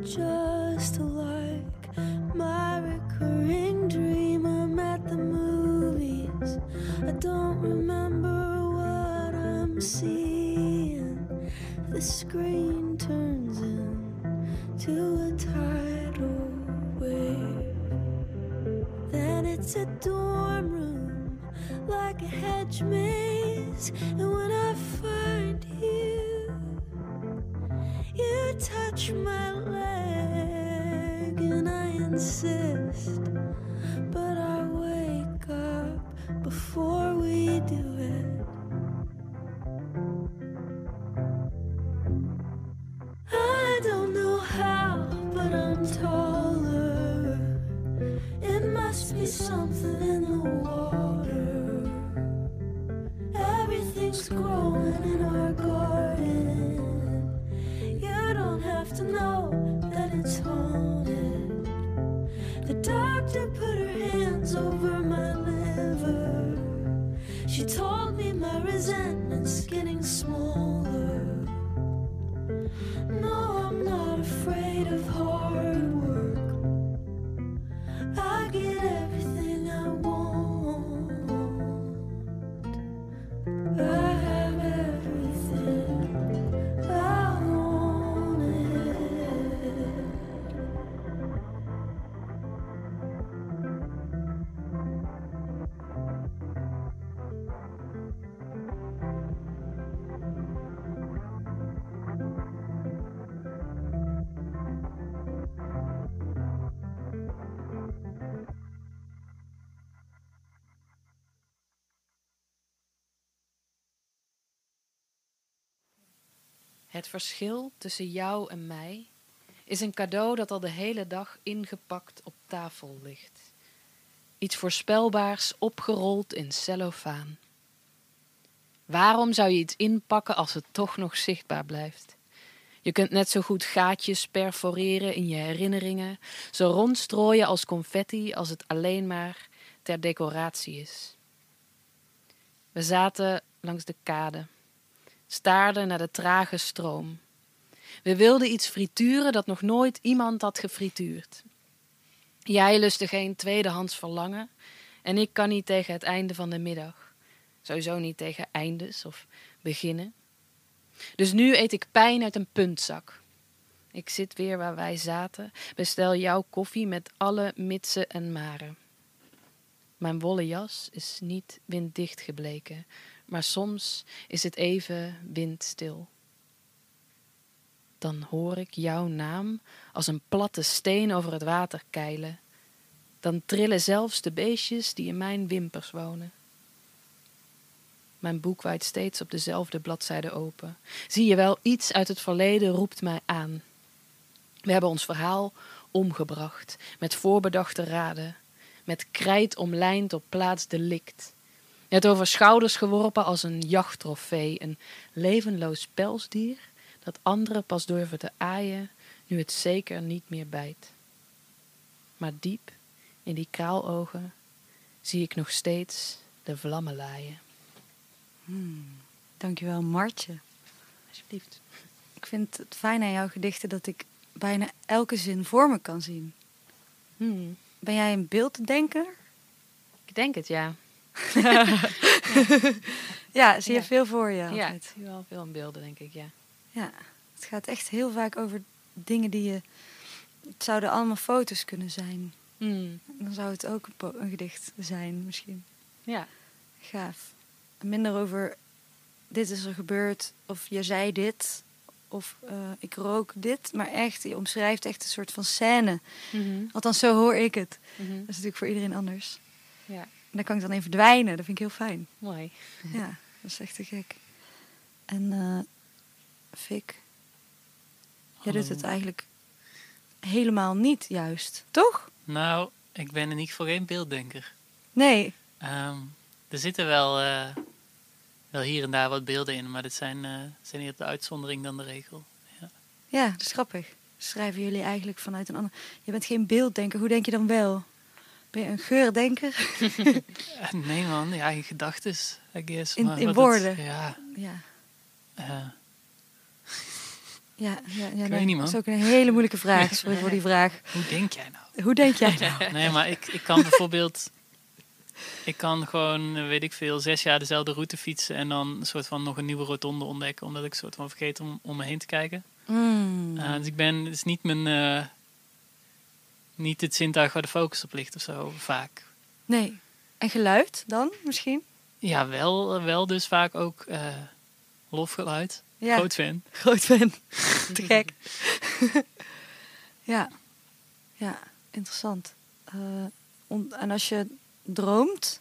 Just like my recurring dream. I'm at the movies. I don't remember what I'm seeing. The screen turns into a tidal wave. Then it's a dorm room like a hedge maze. Het verschil tussen jou en mij is een cadeau dat al de hele dag ingepakt op tafel ligt. Iets voorspelbaars opgerold in cellofaan. Waarom zou je iets inpakken als het toch nog zichtbaar blijft? Je kunt net zo goed gaatjes perforeren in je herinneringen, zo rondstrooien als confetti als het alleen maar ter decoratie is. We zaten langs de kade, staarden naar de trage stroom. We wilden iets frituren dat nog nooit iemand had gefrituurd. Jij lustte geen tweedehands verlangen en ik kan niet tegen het einde van de middag. Sowieso niet tegen eindes of beginnen. Dus nu eet ik pijn uit een puntzak. Ik zit weer waar wij zaten, bestel jouw koffie met alle mitsen en maren. Mijn wollen jas is niet winddicht gebleken, maar soms is het even windstil. Dan hoor ik jouw naam als een platte steen over het water keilen. Dan trillen zelfs de beestjes die in mijn wimpers wonen. Mijn boek waait steeds op dezelfde bladzijde open. Zie je wel, iets uit het verleden roept mij aan. We hebben ons verhaal omgebracht, met voorbedachte raden, met krijt omlijnd op plaats delict. Het over schouders geworpen als een jachttrofee, een levenloos pelsdier dat anderen pas durven te aaien, nu het zeker niet meer bijt. Maar diep in die kraalogen zie ik nog steeds de vlammen laaien. Dankjewel, Martje. Alsjeblieft. Ik vind het fijn aan jouw gedichten dat ik bijna elke zin voor me kan zien. Hmm. Ben jij een beelddenker? Ik denk het, ja. Ja, zie je Ja. veel voor je Ja, altijd. ik zie wel veel in beelden, denk ik, ja. Ja, het gaat echt heel vaak over dingen die je... Het zouden allemaal foto's kunnen zijn. Hmm. Dan zou het ook een, gedicht zijn, misschien. Ja. Gaaf. Minder over dit is er gebeurd, of je zei dit, of eh, ik rook dit. Maar echt, je omschrijft echt een soort van scène. Mhm. Althans, zo hoor ik het. Mhm. Dat is natuurlijk voor iedereen anders. Ja, daar kan ik dan in verdwijnen. Dat vind ik heel fijn. mooi. Ja, dat is echt te gek. En eh Fik, jij doet het eigenlijk helemaal niet juist, toch? Nou, ik ben in ieder geval geen beelddenker. Nee. Ehm, er zitten wel, eh, wel hier en daar wat beelden in, maar dit zijn, eh, zijn eerder de uitzondering dan de regel. Ja. Ja, dat is grappig. Schrijven jullie eigenlijk vanuit een ander... Je bent geen beelddenker, hoe denk je dan wel? Ben je een geurdenker? Eh, nee man, ja, in gedachten, I guess. In- maar in het- woorden? ja, ja. Ja, ja, ja nee, niet, dat is ook een hele moeilijke vraag. Sorry voor die vraag. hoe denk jij nou? Hoe denk jij nou? Nee, maar ik, ik kan bijvoorbeeld... Ik kan gewoon, weet ik veel, zes jaar dezelfde route fietsen... en dan een soort van nog een nieuwe rotonde ontdekken... omdat ik een soort van vergeet om, om me heen te kijken. Mm. Eh, dus ik ben, het is niet mijn... eh, niet het zintuig waar de focus op ligt of zo, vaak. Nee. En geluid dan misschien? Ja, wel, wel dus vaak ook eh, lofgeluid. Ja, Groot fan. groot fan. Te gek. ja. Ja, interessant. Eh, en als je droomt...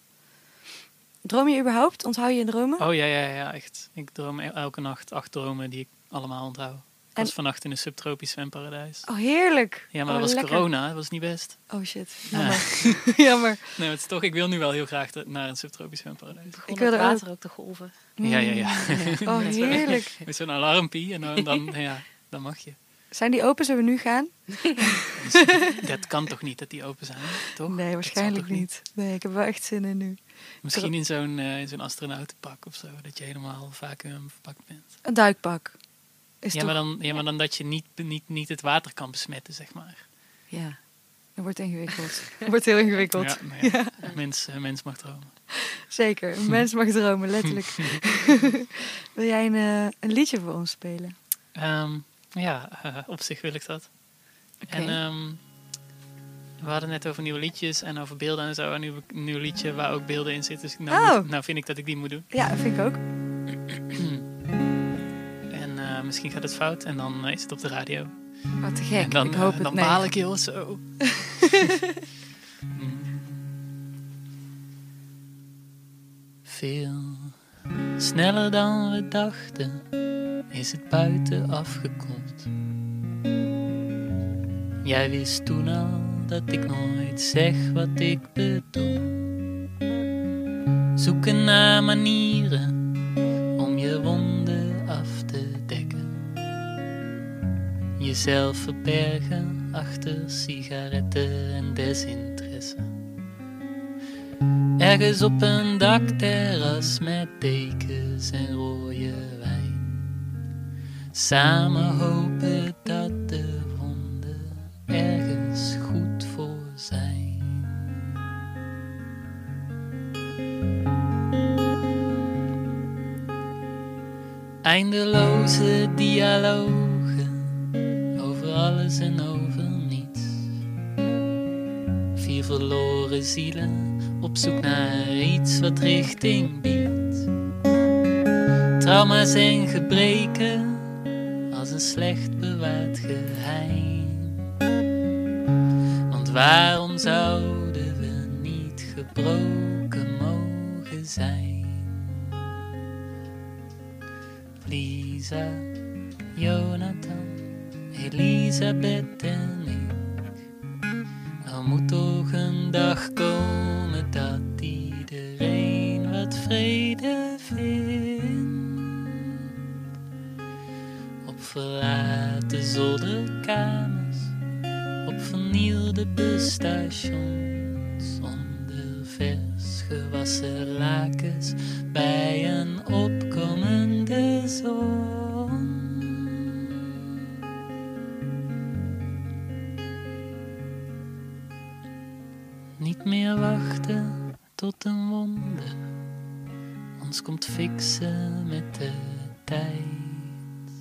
Droom je überhaupt? Onthoud je je dromen? Oh ja, ja, ja, echt. Ik droom e- elke nacht acht dromen die ik allemaal onthoud. Ik was vannacht in een subtropisch zwemparadijs. Oh, heerlijk. Ja, maar Oh, dat was lekker. corona, dat was niet best. Oh shit, Ja. jammer. jammer. Nee, maar het is toch, ik wil nu wel heel graag de- naar een subtropisch zwemparadijs. Begon wil er water ook te golven. Ja, ja, ja. Oh, heerlijk. Met zo'n alarmpie en dan, dan, ja, dan mag je. Zijn die open? Zullen we nu gaan? Dat kan toch niet dat die open zijn, toch? Nee, waarschijnlijk niet. Nee, ik heb wel echt zin in nu. Misschien in zo'n eh, in zo'n astronautenpak of zo, dat je helemaal vacuüm verpakt bent. Een duikpak. Is Ja toch... maar, dan, ja, maar dan dat je niet, niet, niet het water kan besmetten, zeg maar. Ja. Dat wordt ingewikkeld. Dat wordt heel ingewikkeld. Ja, maar ja, mens, mens mag dromen. Zeker. Een mens mag dromen, letterlijk. Wil jij een, eh, een liedje voor ons spelen? Ehm, ja, eh, op zich wil ik dat. En ehm, we hadden net over nieuwe liedjes en over beelden en zo. Een nieuw liedje waar ook beelden in zitten. Dus nou, Oh. moet- nou vind ik dat ik die moet doen. Ja, dat vind ik ook. Eh, misschien gaat het fout en dan eh, is het op de radio. Wat te gek. en dan, ik hoop eh, het dan baal ik heel zo. Veel sneller dan we dachten is het buiten afgekoeld. Jij wist toen al dat ik nooit zeg wat ik bedoel. Zoeken naar manieren Jezelf verbergen achter sigaretten en desinteresse. Ergens op een dakterras met dekens en rode wijn. Samen hopen dat de wonden ergens goed voor zijn. Eindeloze dialogen over alles en over niets. Vier verloren zielen op zoek naar iets wat richting biedt. Trauma's en gebreken als een slecht bewaard geheim. Want waarom zouden we niet gebroken mogen zijn? Lisa, Jonathan, Elisabeth en ik. Er moet toch een dag komen dat iedereen wat vrede vindt. Op verlaten zolderkamers, op vernielde busstations, onder vers gewassen lakens bij een opkomende meer wachten tot een wonder, ons komt fixen met de tijd.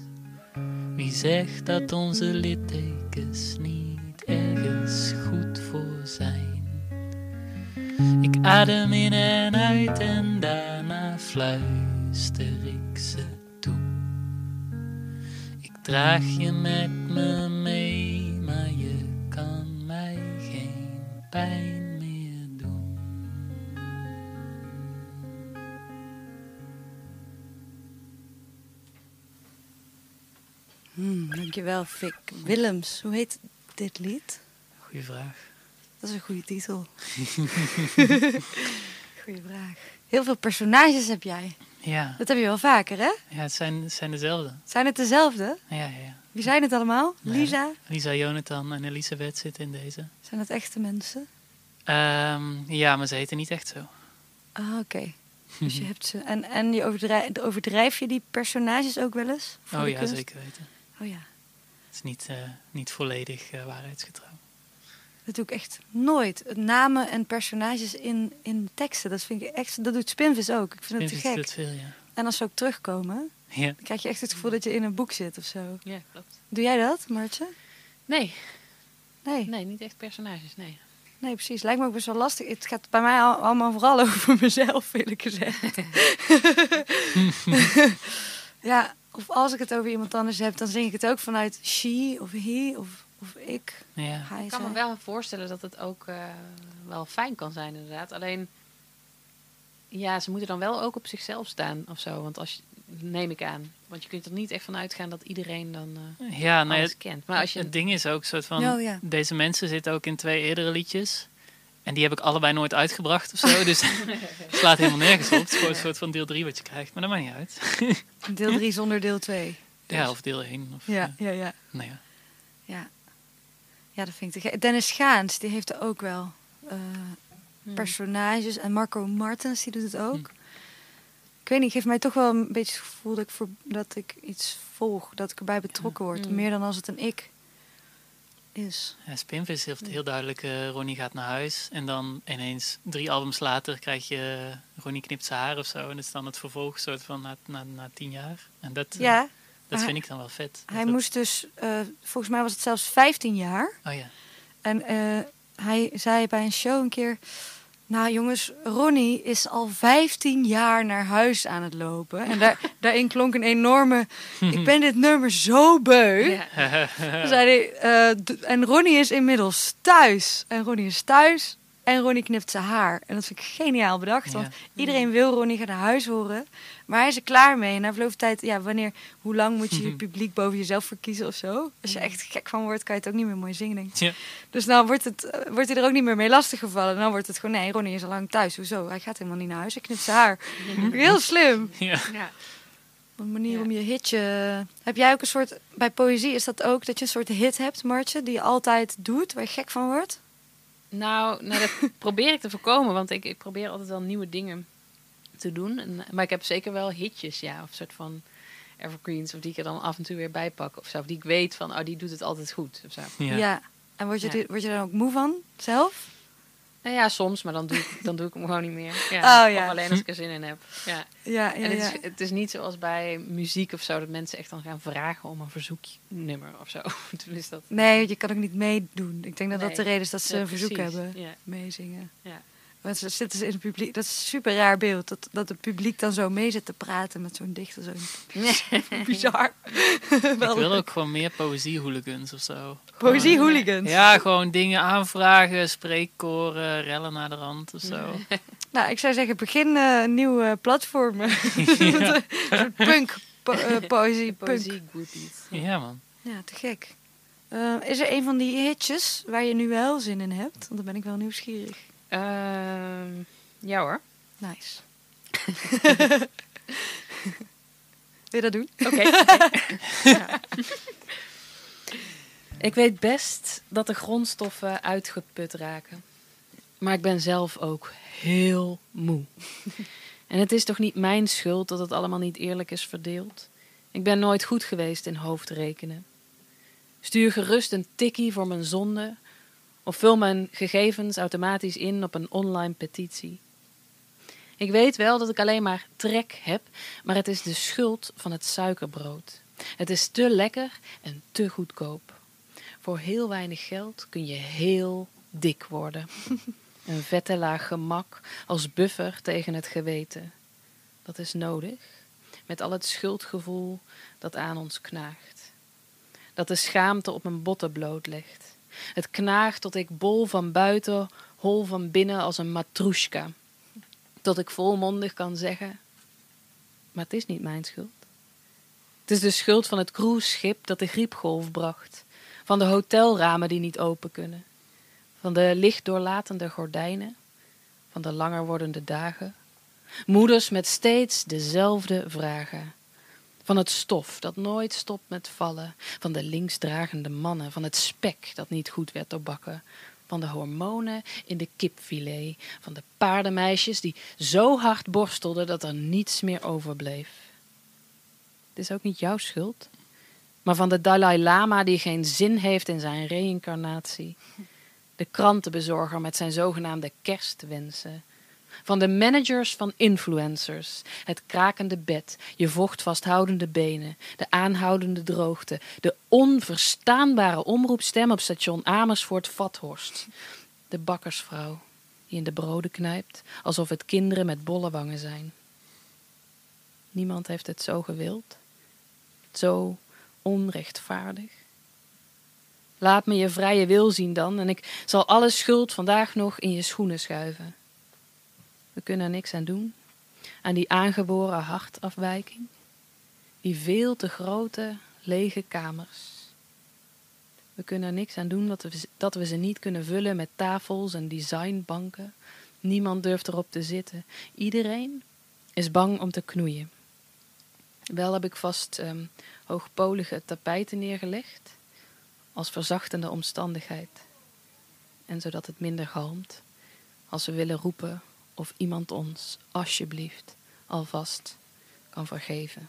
Wie zegt dat onze littekens niet ergens goed voor zijn? Ik adem in en uit en daarna fluister ik ze toe. Ik draag je met me mee, maar je kan mij geen pijn Hmm, dankjewel, Vic Willems. Hoe heet dit lied? Goeie vraag. Dat is een goede titel. Goeie vraag. Heel veel personages heb jij. Ja, Dat heb je wel vaker, hè? ja het, zijn, het zijn dezelfde. Zijn het dezelfde? Ja, ja, ja. Wie zijn het allemaal? Nee. Lisa? Lisa, Jonathan en Elisabeth zitten in deze. Zijn het echte mensen? Ehm, ja, maar ze heten niet echt zo. Ah, oké. Dus je hebt ze. En, en je overdrijf, overdrijf je die personages ook wel eens? Oh ja, kunst? zeker weten. Oh ja. Het is niet, eh, niet volledig eh, waarheidsgetrouw. Dat doe ik echt nooit. Het Namen en personages in, in teksten. Dat vind ik echt. Dat doet Spinvis ook. Ik vind het te gek. het veel, ja. En als ze ook terugkomen, Ja. dan krijg je echt het gevoel dat je in een boek zit of zo. Ja, klopt. Doe jij dat, Martje? Nee, Nee. nee, niet echt personages, nee. Nee, precies. Lijkt me ook best wel lastig. Het gaat bij mij al- allemaal vooral over mezelf, eerlijk gezegd. ja, of als ik het over iemand anders heb, dan zing ik het ook vanuit she of he of, of ik. Ja. Hij, Ik kan me wel voorstellen dat het ook eh, wel fijn kan zijn, inderdaad. Alleen, ja, ze moeten dan wel ook op zichzelf staan of zo. Want als je, neem ik aan. Want je kunt er niet echt van uitgaan dat iedereen dan eh Ja, nou alles kent. Maar als je het ding is ook soort van... Oh, ja. Deze mensen zitten ook in twee eerdere liedjes. En die heb ik allebei nooit uitgebracht of zo. Dus het slaat helemaal nergens op. Het is gewoon een soort van deel 3 wat je krijgt. Maar dat maakt niet uit. Deel 3 zonder deel 2. Ja, of deel 1. Of, Ja, ja, ja. Nou ja. Ja, ja dat vind ik te gek. Dennis Gaans, die heeft er ook wel eh, Hmm. personages. En Marco Martens, die doet het ook. Ik weet niet, geeft mij toch wel een beetje het gevoel dat ik, voor, dat ik iets volg. Dat ik erbij betrokken word. Mm. Meer dan als het een ik is. Ja, Spinvis heeft heel duidelijk eh, Ronnie gaat naar huis. En dan ineens drie albums later krijg je eh, Ronnie knipt zijn haar of zo. En dat is dan het vervolg soort van na, na, na tien jaar. En dat, eh, Ja, dat hij- vind ik dan wel vet. Hij moest dus, volgens mij was het zelfs 15 jaar. Oh ja. En hij zei bij een show een keer... Nou jongens, Ronnie is al 15 jaar naar huis aan het lopen. En daar, daarin klonk een enorme... Ik ben dit nummer zo beu. Ja. Zei hij, eh, en Ronnie is inmiddels thuis. En Ronnie is thuis. En Ronnie knipt zijn haar. En dat vind ik geniaal bedacht. Want Ja. iedereen wil Ronnie gaan naar huis horen. Maar hij is er klaar mee. En na verloop van tijd, ja, wanneer, hoe lang moet je je publiek boven jezelf verkiezen of zo? Als je echt gek van wordt, kan je het ook niet meer mooi zingen, denk ik. Ja. Dus dan wordt, het, eh, wordt hij er ook niet meer mee lastiggevallen. Dan wordt het gewoon, nee, Ronnie is al lang thuis. Hoezo? Hij gaat helemaal niet naar huis. Hij knipt zijn haar. Heel slim. ja. Ja. Een manier Ja. om je hitje... Heb jij ook een soort... Bij poëzie is dat ook dat je een soort hit hebt, Martje, die je altijd doet, waar je gek van wordt? Nou, nou, dat probeer ik te voorkomen, want ik, ik probeer altijd wel nieuwe dingen te doen. En, maar ik heb zeker wel hitjes, ja, of soort van evergreens, of die ik er dan af en toe weer bij pak of zo. Of die ik weet van, oh, die doet het altijd goed, of zo. Ja. En word je, Ja. word je daar ook moe van, zelf? Nou ja, soms, maar dan doe ik, dan doe ik hem gewoon niet meer. Ja, Oh, ja. Of alleen als ik er zin in heb. Ja. Ja, ja, En het, is, het is niet zoals bij muziek of zo, dat mensen echt dan gaan vragen om een verzoeknummer of zo. Toen is dat... Nee, je kan ook niet meedoen. Ik denk dat dat de reden is dat ze een verzoek precies. hebben. Meezingen. Ja. Want ze zitten ze in het publiek. Dat is een super raar beeld. Dat, dat het publiek dan zo mee zit te praten met zo'n dichter. Zo bizar. Ik wil ook gewoon meer poëzie-hooligans of zo. Poëzie hooligans. Ja, gewoon dingen aanvragen, spreekkoren, rellen naar de rand of zo. Nou, ik zou zeggen, begin eh, een nieuw eh, platform. Een soort punk. Po eh, poëzie, punk. Poëzie groupies. Ja, man. Ja, te gek. Is er een van die hitjes waar je nu wel zin in hebt? Want dan ben ik wel nieuwsgierig. Ehm, ja hoor. Nice. Wil je dat doen? Oké. Ja. Ik weet best dat de grondstoffen uitgeput raken. Maar ik ben zelf ook heel moe. En het is toch niet mijn schuld dat het allemaal niet eerlijk is verdeeld? Ik ben nooit goed geweest in hoofdrekenen. Stuur gerust een tikkie voor mijn zonde of vul mijn gegevens automatisch in op een online petitie. Ik weet wel dat ik alleen maar trek heb, maar het is de schuld van het suikerbrood. Het is te lekker en te goedkoop. Voor heel weinig geld kun je heel dik worden. Een vette laag gemak als buffer tegen het geweten. Dat is nodig, met al het schuldgevoel dat aan ons knaagt. Dat de schaamte op mijn botten bloot legt. Het knaagt tot ik bol van buiten, hol van binnen als een matroeska. Tot ik volmondig kan zeggen: Maar het is niet mijn schuld. Het is de schuld van het cruiseschip dat de griepgolf bracht, van de hotelramen die niet open kunnen, van de lichtdoorlatende gordijnen, van de langer wordende dagen, moeders met steeds dezelfde vragen. Van het stof dat nooit stopt met vallen, van de linksdragende mannen, van het spek dat niet goed werd doorbakken, van de hormonen in de kipfilet, van de paardenmeisjes die zo hard borstelden dat er niets meer overbleef. Het is ook niet jouw schuld, maar van de Dalai Lama die geen zin heeft in zijn reïncarnatie, de krantenbezorger met zijn zogenaamde kerstwensen, van de managers van influencers, het krakende bed, je vocht vasthoudende benen, de aanhoudende droogte, de onverstaanbare omroepstem op station Amersfoort-Vathorst, de bakkersvrouw die in de broden knijpt alsof het kinderen met bolle wangen zijn. Niemand heeft het zo gewild, Zo onrechtvaardig. Laat me je vrije wil zien dan en ik zal alle schuld vandaag nog in je schoenen schuiven. We kunnen er niks aan doen, aan die aangeboren hartafwijking, die veel te grote, lege kamers. We kunnen er niks aan doen dat we, dat we ze niet kunnen vullen met tafels en designbanken. Niemand durft erop te zitten. Iedereen is bang om te knoeien. Wel heb ik vast ehm, hoogpolige tapijten neergelegd als verzachtende omstandigheid. En zodat het minder galmt als we willen roepen of iemand ons alsjeblieft alvast kan vergeven.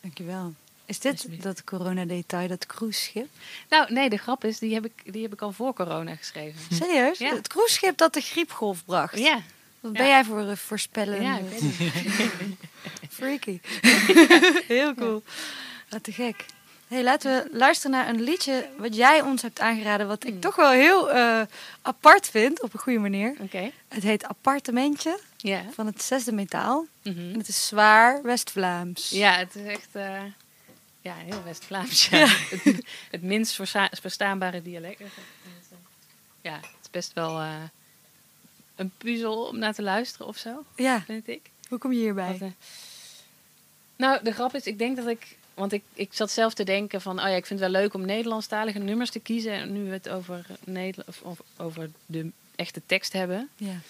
Dankjewel. Is dit dat corona-detail, dat cruiseschip? Nou, nee, de grap is, die heb ik, die heb ik al voor corona geschreven. Serieus? Ja. Het cruiseschip dat de griepgolf bracht? Ja, Wat Ja. ben jij voor uh, voorspellen? ja ik weet het. Freaky. Heel cool. Wat te gek. Hey, laten we luisteren naar een liedje wat jij ons hebt aangeraden, wat ik toch wel heel eh, apart vind, op een goede manier. Oké. Het heet Appartementje van het zesde metaal. Mhm. En het is zwaar West-Vlaams. Ja, het is echt eh, ja, heel West-Vlaams. Ja. Het, het minst versta- verstaanbare dialect. Ja, het is best wel eh, een puzzel om naar te luisteren of zo, Ja, vind ik. hoe kom je hierbij? Wat, nou, de grap is, ik denk dat ik... Want ik, ik zat zelf te denken van... Oh ja, ik vind het wel leuk om Nederlandstalige nummers te kiezen. En nu we het over, of, of over de echte tekst hebben. Ja.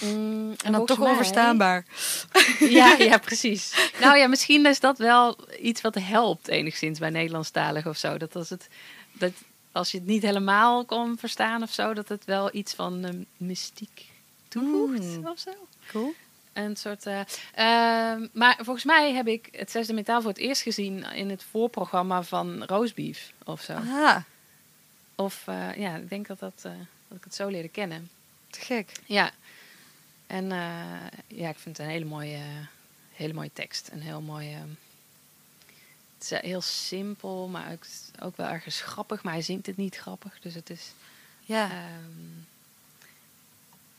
Mm, En dan toch mij- onverstaanbaar. Ja, ja, precies. Nou ja, misschien is dat wel iets wat helpt enigszins bij Nederlandstalig of zo. Dat als, het, dat als je het niet helemaal kon verstaan of zo, dat het wel iets van eh, mystiek toevoegt Mm. of zo. Cool. Een soort. eh, ehm, maar volgens mij heb ik het zesde metaal voor het eerst gezien in het voorprogramma van Roastbeef of zo. Aha, Of eh, ja, ik denk dat, dat, eh, dat ik het zo leerde kennen. te gek. Ja. En ja, ik vind het een hele mooie, hele mooie tekst. Een heel mooie. Het is heel simpel, maar ook, ook wel ergens grappig. Maar hij zingt het niet grappig. Dus het is Ja, ehm,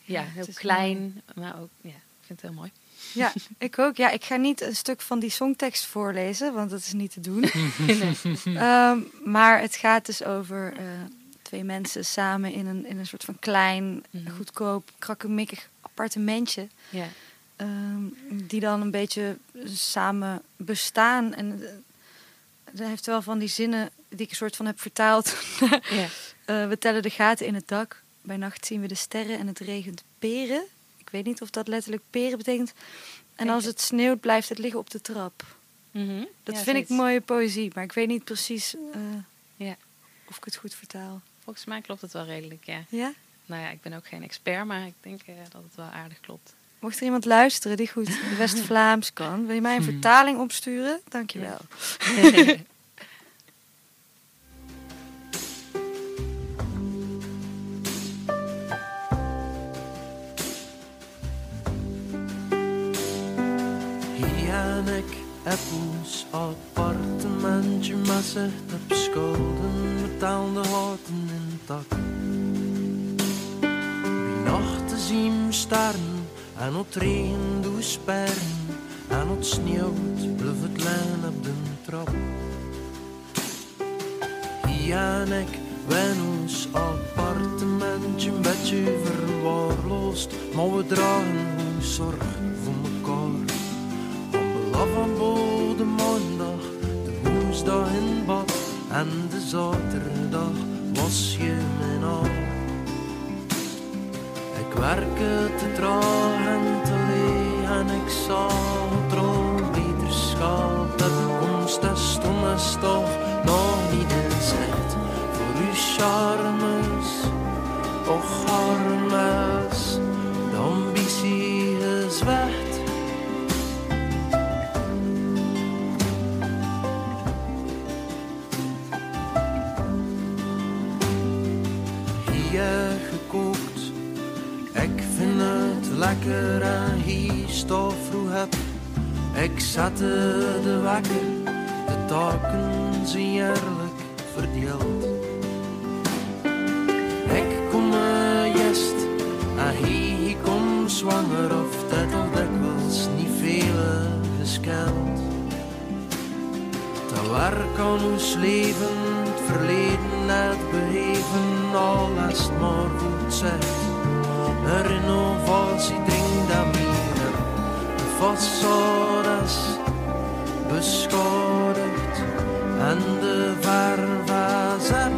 ja, heel klein. Maar ook, ja, vind het heel mooi. ja, ik ook. Ja, ik ga niet een stuk van die songtekst voorlezen, want dat is niet te doen. Ehm, maar het gaat dus over eh, twee mensen samen in een, in een soort van klein, Mhm. goedkoop, krakkemikkig appartementje. Ja. ehm, die dan een beetje samen bestaan. En uh, hij heeft wel van die zinnen die ik een soort van heb vertaald. Eh, we tellen de gaten in het dak. Bij nacht zien we de sterren en het regent peren. Ik weet niet of dat letterlijk peren betekent. En als het. sneeuwt, blijft het liggen op de trap. Mhm. Dat Ja, vind ik mooie poëzie, maar ik weet niet precies eh, Ja. of ik het goed vertaal. Volgens mij klopt het wel redelijk, ja. Ja? Nou ja, ik ben ook geen expert, maar ik denk eh, dat het wel aardig klopt. Mocht er iemand luisteren die goed West-Vlaams kan, wil je mij een vertaling opsturen? Dankjewel. Hier heb ons appartementje met zicht op schulden, betaalde houten in tak. Wie nachten zien we sterren en het regen doet sperren en het sneeuwt, blijft het liggen op de trap. Hier en ik wen ons appartementje een beetje verwaarloosd, maar we dragen ons zorg voor. Belaf aan de maandag, de woensdag in bad en de zaterdag was je mijn al. Ik werkte te traag en te leeg en ik zag het droombeterschap. De toekomst is stom is toch lekker hier stof vroeg heb. Ik zette de wekker, de taken zijn eerlijk verdeeld. Ik kom jest en hier kom zwanger of dat al dikwijls niet veel gescheld. Maar waar kan ons leven, het verleden, het beheven, al als het maar goed zegt. Dat meer, de façade is beschadigd en de vervazen.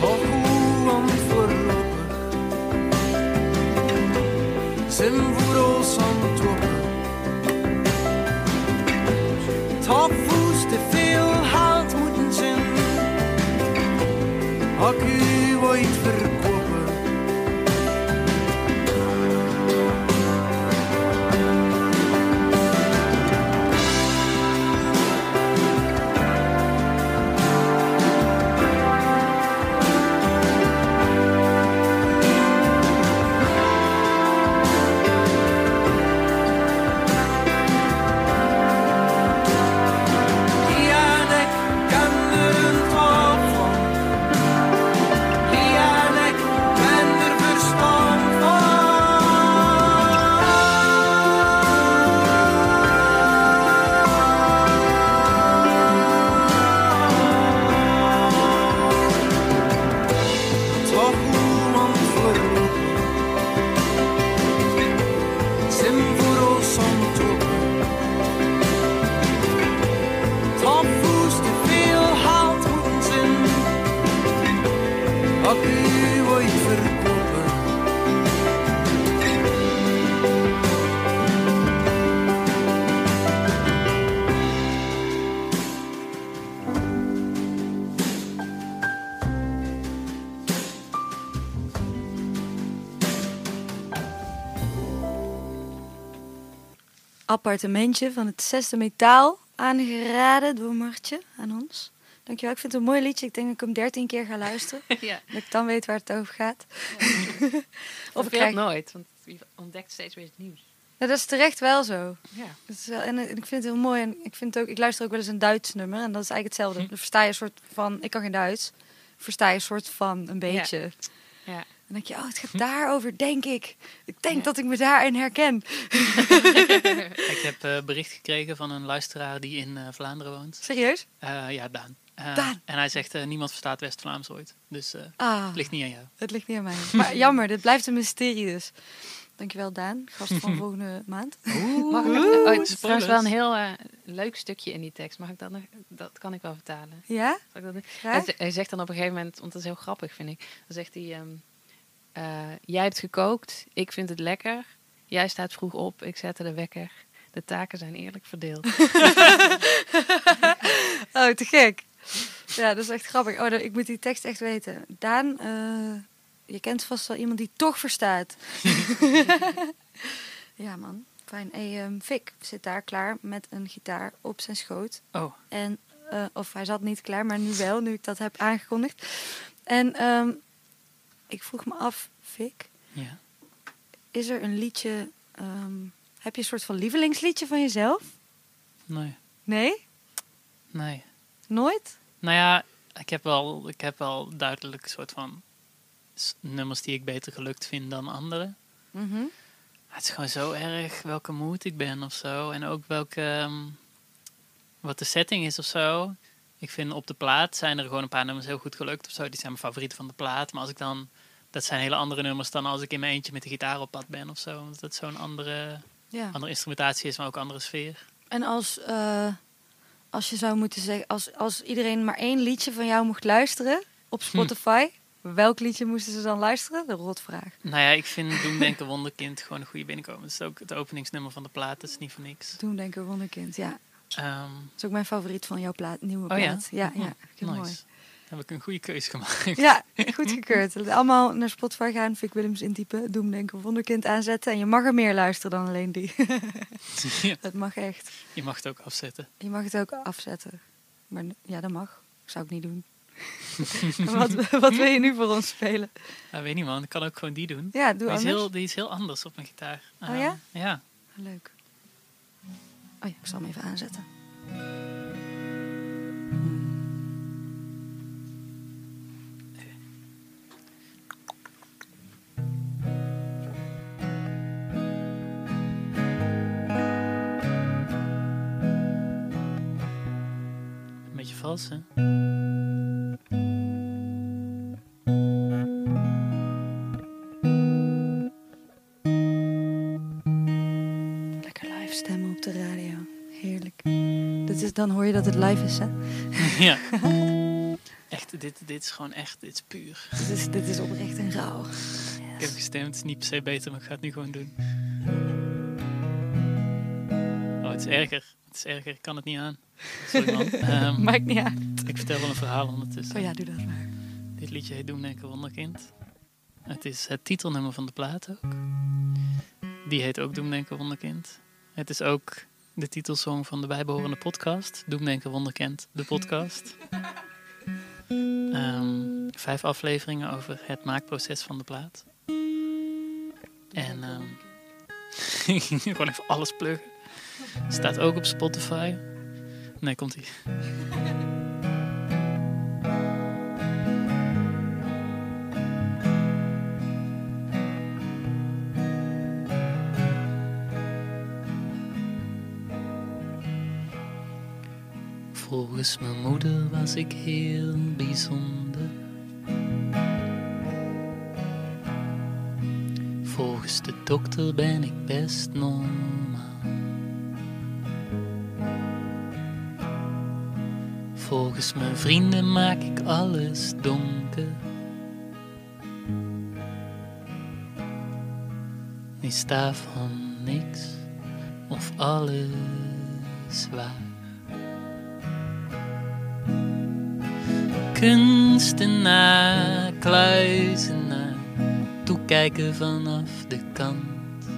Toch hoe onvoorlopig zijn voor ons aan het lopen. Top voes te veel haalt moeten zijn. Ik u ooit verkopen? Appartementje van het zesde metaal aangeraden door Martje aan ons. Dankjewel, ik vind het een mooi liedje. Ik denk dat ik hem dertien keer ga luisteren. ja. Dat ik dan weet waar het over gaat. Of ik krijg- nooit, want je ontdekt steeds weer het nieuws. Ja, dat is terecht wel zo. Ja. Dat is wel, en eh, ik vind het heel mooi. En ik, vind het ook, ik luister ook wel eens een Duits nummer. En dat is eigenlijk hetzelfde. Dan versta je een soort van... Ik kan geen Duits. Versta je een soort van een beetje. Ja. Dan denk je, oh, het gaat daarover, denk ik. Ik denk dat ik me daarin herken. Ik heb eh, bericht gekregen van een luisteraar die in eh, Vlaanderen woont. Serieus? Eh, ja, Daan. Eh, Daan. En hij zegt, eh, niemand verstaat West-Vlaams ooit. Dus eh, Ah, het ligt niet aan jou. het ligt niet aan mij. Maar jammer, dit blijft een mysterie dus. Dankjewel, Daan. Gast van volgende maand. Mag ik, oh, het is trouwens wel een heel leuk stukje in die tekst. Mag ik dat nog? Dat kan ik wel vertalen. Ja? Zal ik dat. Hij, hij zegt dan op een gegeven moment, want dat is heel grappig vind ik. Dan zegt hij, ehm, eh, jij hebt gekookt, ik vind het lekker. Jij staat vroeg op, ik zette de wekker. De taken zijn eerlijk verdeeld. Oh, te gek. Ja, dat is echt grappig. Oh, ik moet die tekst echt weten. Daan, eh, je kent vast wel iemand die toch verstaat. ja, man. Fijn. Hey, ehm, Vic zit daar klaar met een gitaar op zijn schoot. Oh, En, eh, of hij zat niet klaar, maar nu wel, nu ik dat heb aangekondigd. En ehm, ik vroeg me af, Vic, ja. is er een liedje... ehm, heb je een soort van lievelingsliedje van jezelf? Nee, Nee? nee. Nooit? Nou ja, ik heb wel, ik heb wel duidelijk een soort van nummers die ik beter gelukt vind dan anderen. Mhm. Het is gewoon zo erg welke mood ik ben of zo. En ook welke, ehm, wat de setting is of zo. Ik vind op de plaat zijn er gewoon een paar nummers heel goed gelukt of zo. Die zijn mijn favorieten van de plaat. Maar als ik dan, dat zijn hele andere nummers dan als ik in mijn eentje met de gitaar op pad ben of zo. Want dat zo'n andere, Ja. andere instrumentatie is, maar ook andere sfeer. En als, eh, als je zou moeten zeggen, als, als iedereen maar één liedje van jou mocht luisteren op Spotify, welk liedje moesten ze dan luisteren? De rotvraag. Nou ja, ik vind Doen Denken Wonderkind gewoon een goede binnenkomen. Dat is ook het openingsnummer van de plaat, dat is niet voor niks. Toen denken Wonderkind, ja. Ehm, Dat is ook mijn favoriet van jouw plaat, nieuwe oh ja? plaat. Ja, ja, Oh, ik nice. mooi. Dan heb ik een goede keuze gemaakt. Ja, goed gekeurd. Allemaal naar Spotify gaan, Vic Willems intypen, Doem Denken Wonderkind aanzetten. En je mag er meer luisteren dan alleen die. Ja, dat mag echt. je mag het ook afzetten. Je mag het ook afzetten. Maar ja, dat mag. Zou ik niet doen. wat, wat wil je nu voor ons spelen? Nou, weet niet man, ik kan ook gewoon die doen. Ja, doe Die is, anders. heel, die is heel anders op mijn gitaar. Oh Ehm, ja? Ja. Leuk. Oh ik zal hem even aanzetten. Een beetje vals, hè? Dan hoor je dat het live is, hè? ja. Echt, dit, dit is gewoon echt, dit is puur. Dit is, dit is oprecht en rauw. Ik heb gestemd, niet per se beter, maar ik ga het nu gewoon doen. Oh, het is erger. Het is erger, ik kan het niet aan. Sorry man. Ehm, Maakt niet uit. ik vertel wel een verhaal ondertussen. Oh ja, doe dat maar. Dit liedje heet Doemdenken Wonderkind. Het is het titelnummer van de plaat ook. Die heet ook Doemdenken Wonderkind. Het is ook de titelsong van de bijbehorende podcast. Doemdenken Wonderkind, de podcast. Ehm, vijf afleveringen over het maakproces van de plaat. En ehm, ik gewoon even alles pluggen. Staat ook op Spotify. Nee, komt ie. Volgens mijn moeder was ik heel bijzonder. Volgens de dokter ben ik best normaal. Volgens mijn vrienden maak ik alles donker. Is daarvan niks of alles waar? Kunstenaar, kluizenaar, toekijken vanaf de kant.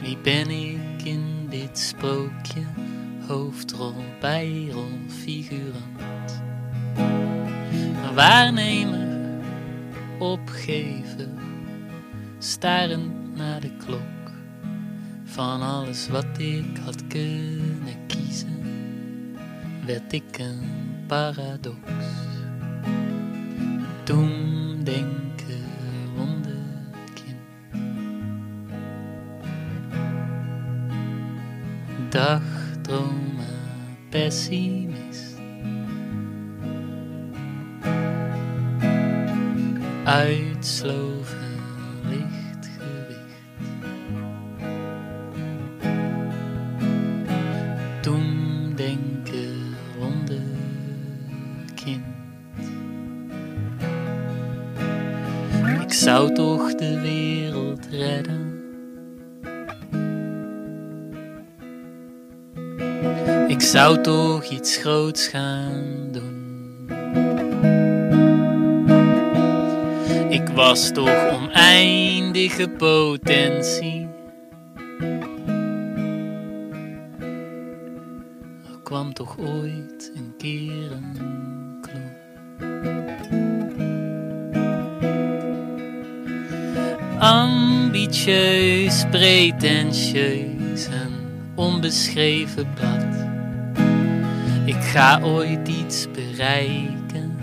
Wie ben ik in dit sprookje? Hoofdrol, bijrol, figurant. Waarnemer, opgeven, starend naar de klok. Van alles wat ik had kunnen kiezen, werd ik een paradox. Doemdenken, zou toch de wereld redden. Ik zou toch iets groots gaan doen. Ik was toch oneindige potentie. Er kwam toch ooit een keer een Ambitieus, pretentieus, een onbeschreven blad. Ik ga ooit iets bereiken,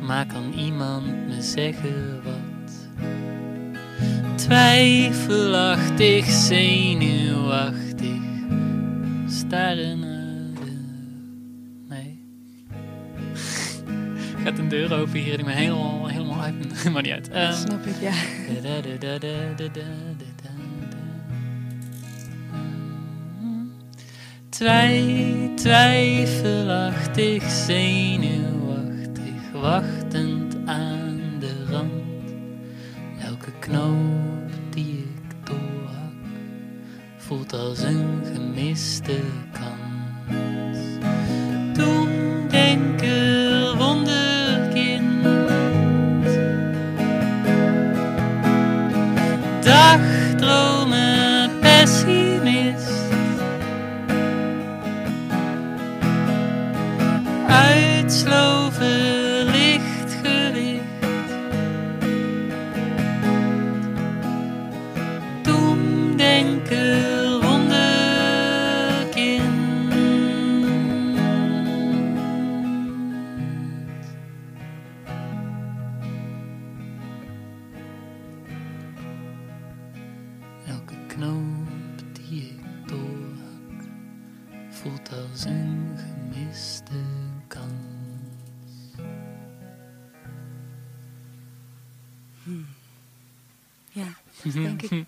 maar kan iemand me zeggen wat? Twijfelachtig, zenuwachtig, staren naar de... Nee. Gaat een deur open hier en ik ben helemaal. Maar niet uit. Ehm, Snap ik, ja. Twij, twijfelachtig, zenuwachtig, wachtend aan de rand. Elke knoop die ik doorhak, voelt als een gemiste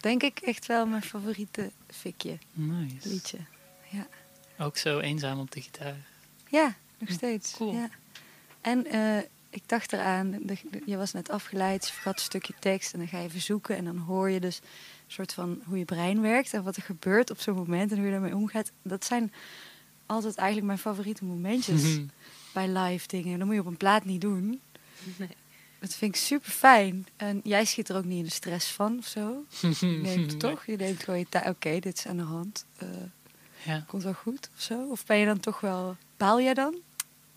denk ik, echt wel mijn favoriete fikje Nice. liedje. Ja, Ook zo eenzaam op de gitaar. ja nog steeds. cool. Ja. En eh, ik dacht eraan, de- de- je was net afgeleid, je vergat een stukje tekst en dan ga je even zoeken en dan hoor je dus een soort van hoe je brein werkt en wat er gebeurt op zo'n moment en hoe je daarmee omgaat. Dat zijn altijd eigenlijk mijn favoriete momentjes bij live dingen. Dat moet je op een plaat niet doen. Nee. Dat vind ik super fijn. En jij schiet er ook niet in de stress van of zo. Je neemt toch? Je denkt gewoon je tijd. Oké, dit is aan de hand. Eh, Ja. komt wel goed of zo? Of ben je dan toch wel. Baal jij dan?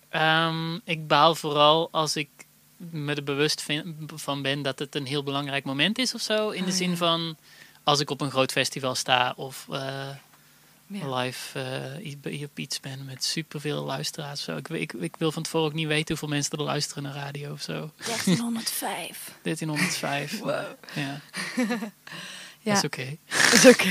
Ehm, ik baal vooral als ik me er bewust van ben dat het een heel belangrijk moment is of zo. In de Oh, zin ja. van als ik op een groot festival sta of eh, Ja. live bij- op iets ben met superveel luisteraars. Zo. Ik, ik, ik wil van tevoren ook niet weten hoeveel mensen er luisteren naar radio of zo. 1305. 1305. Ja, Ja, dat is oké. dat is oké.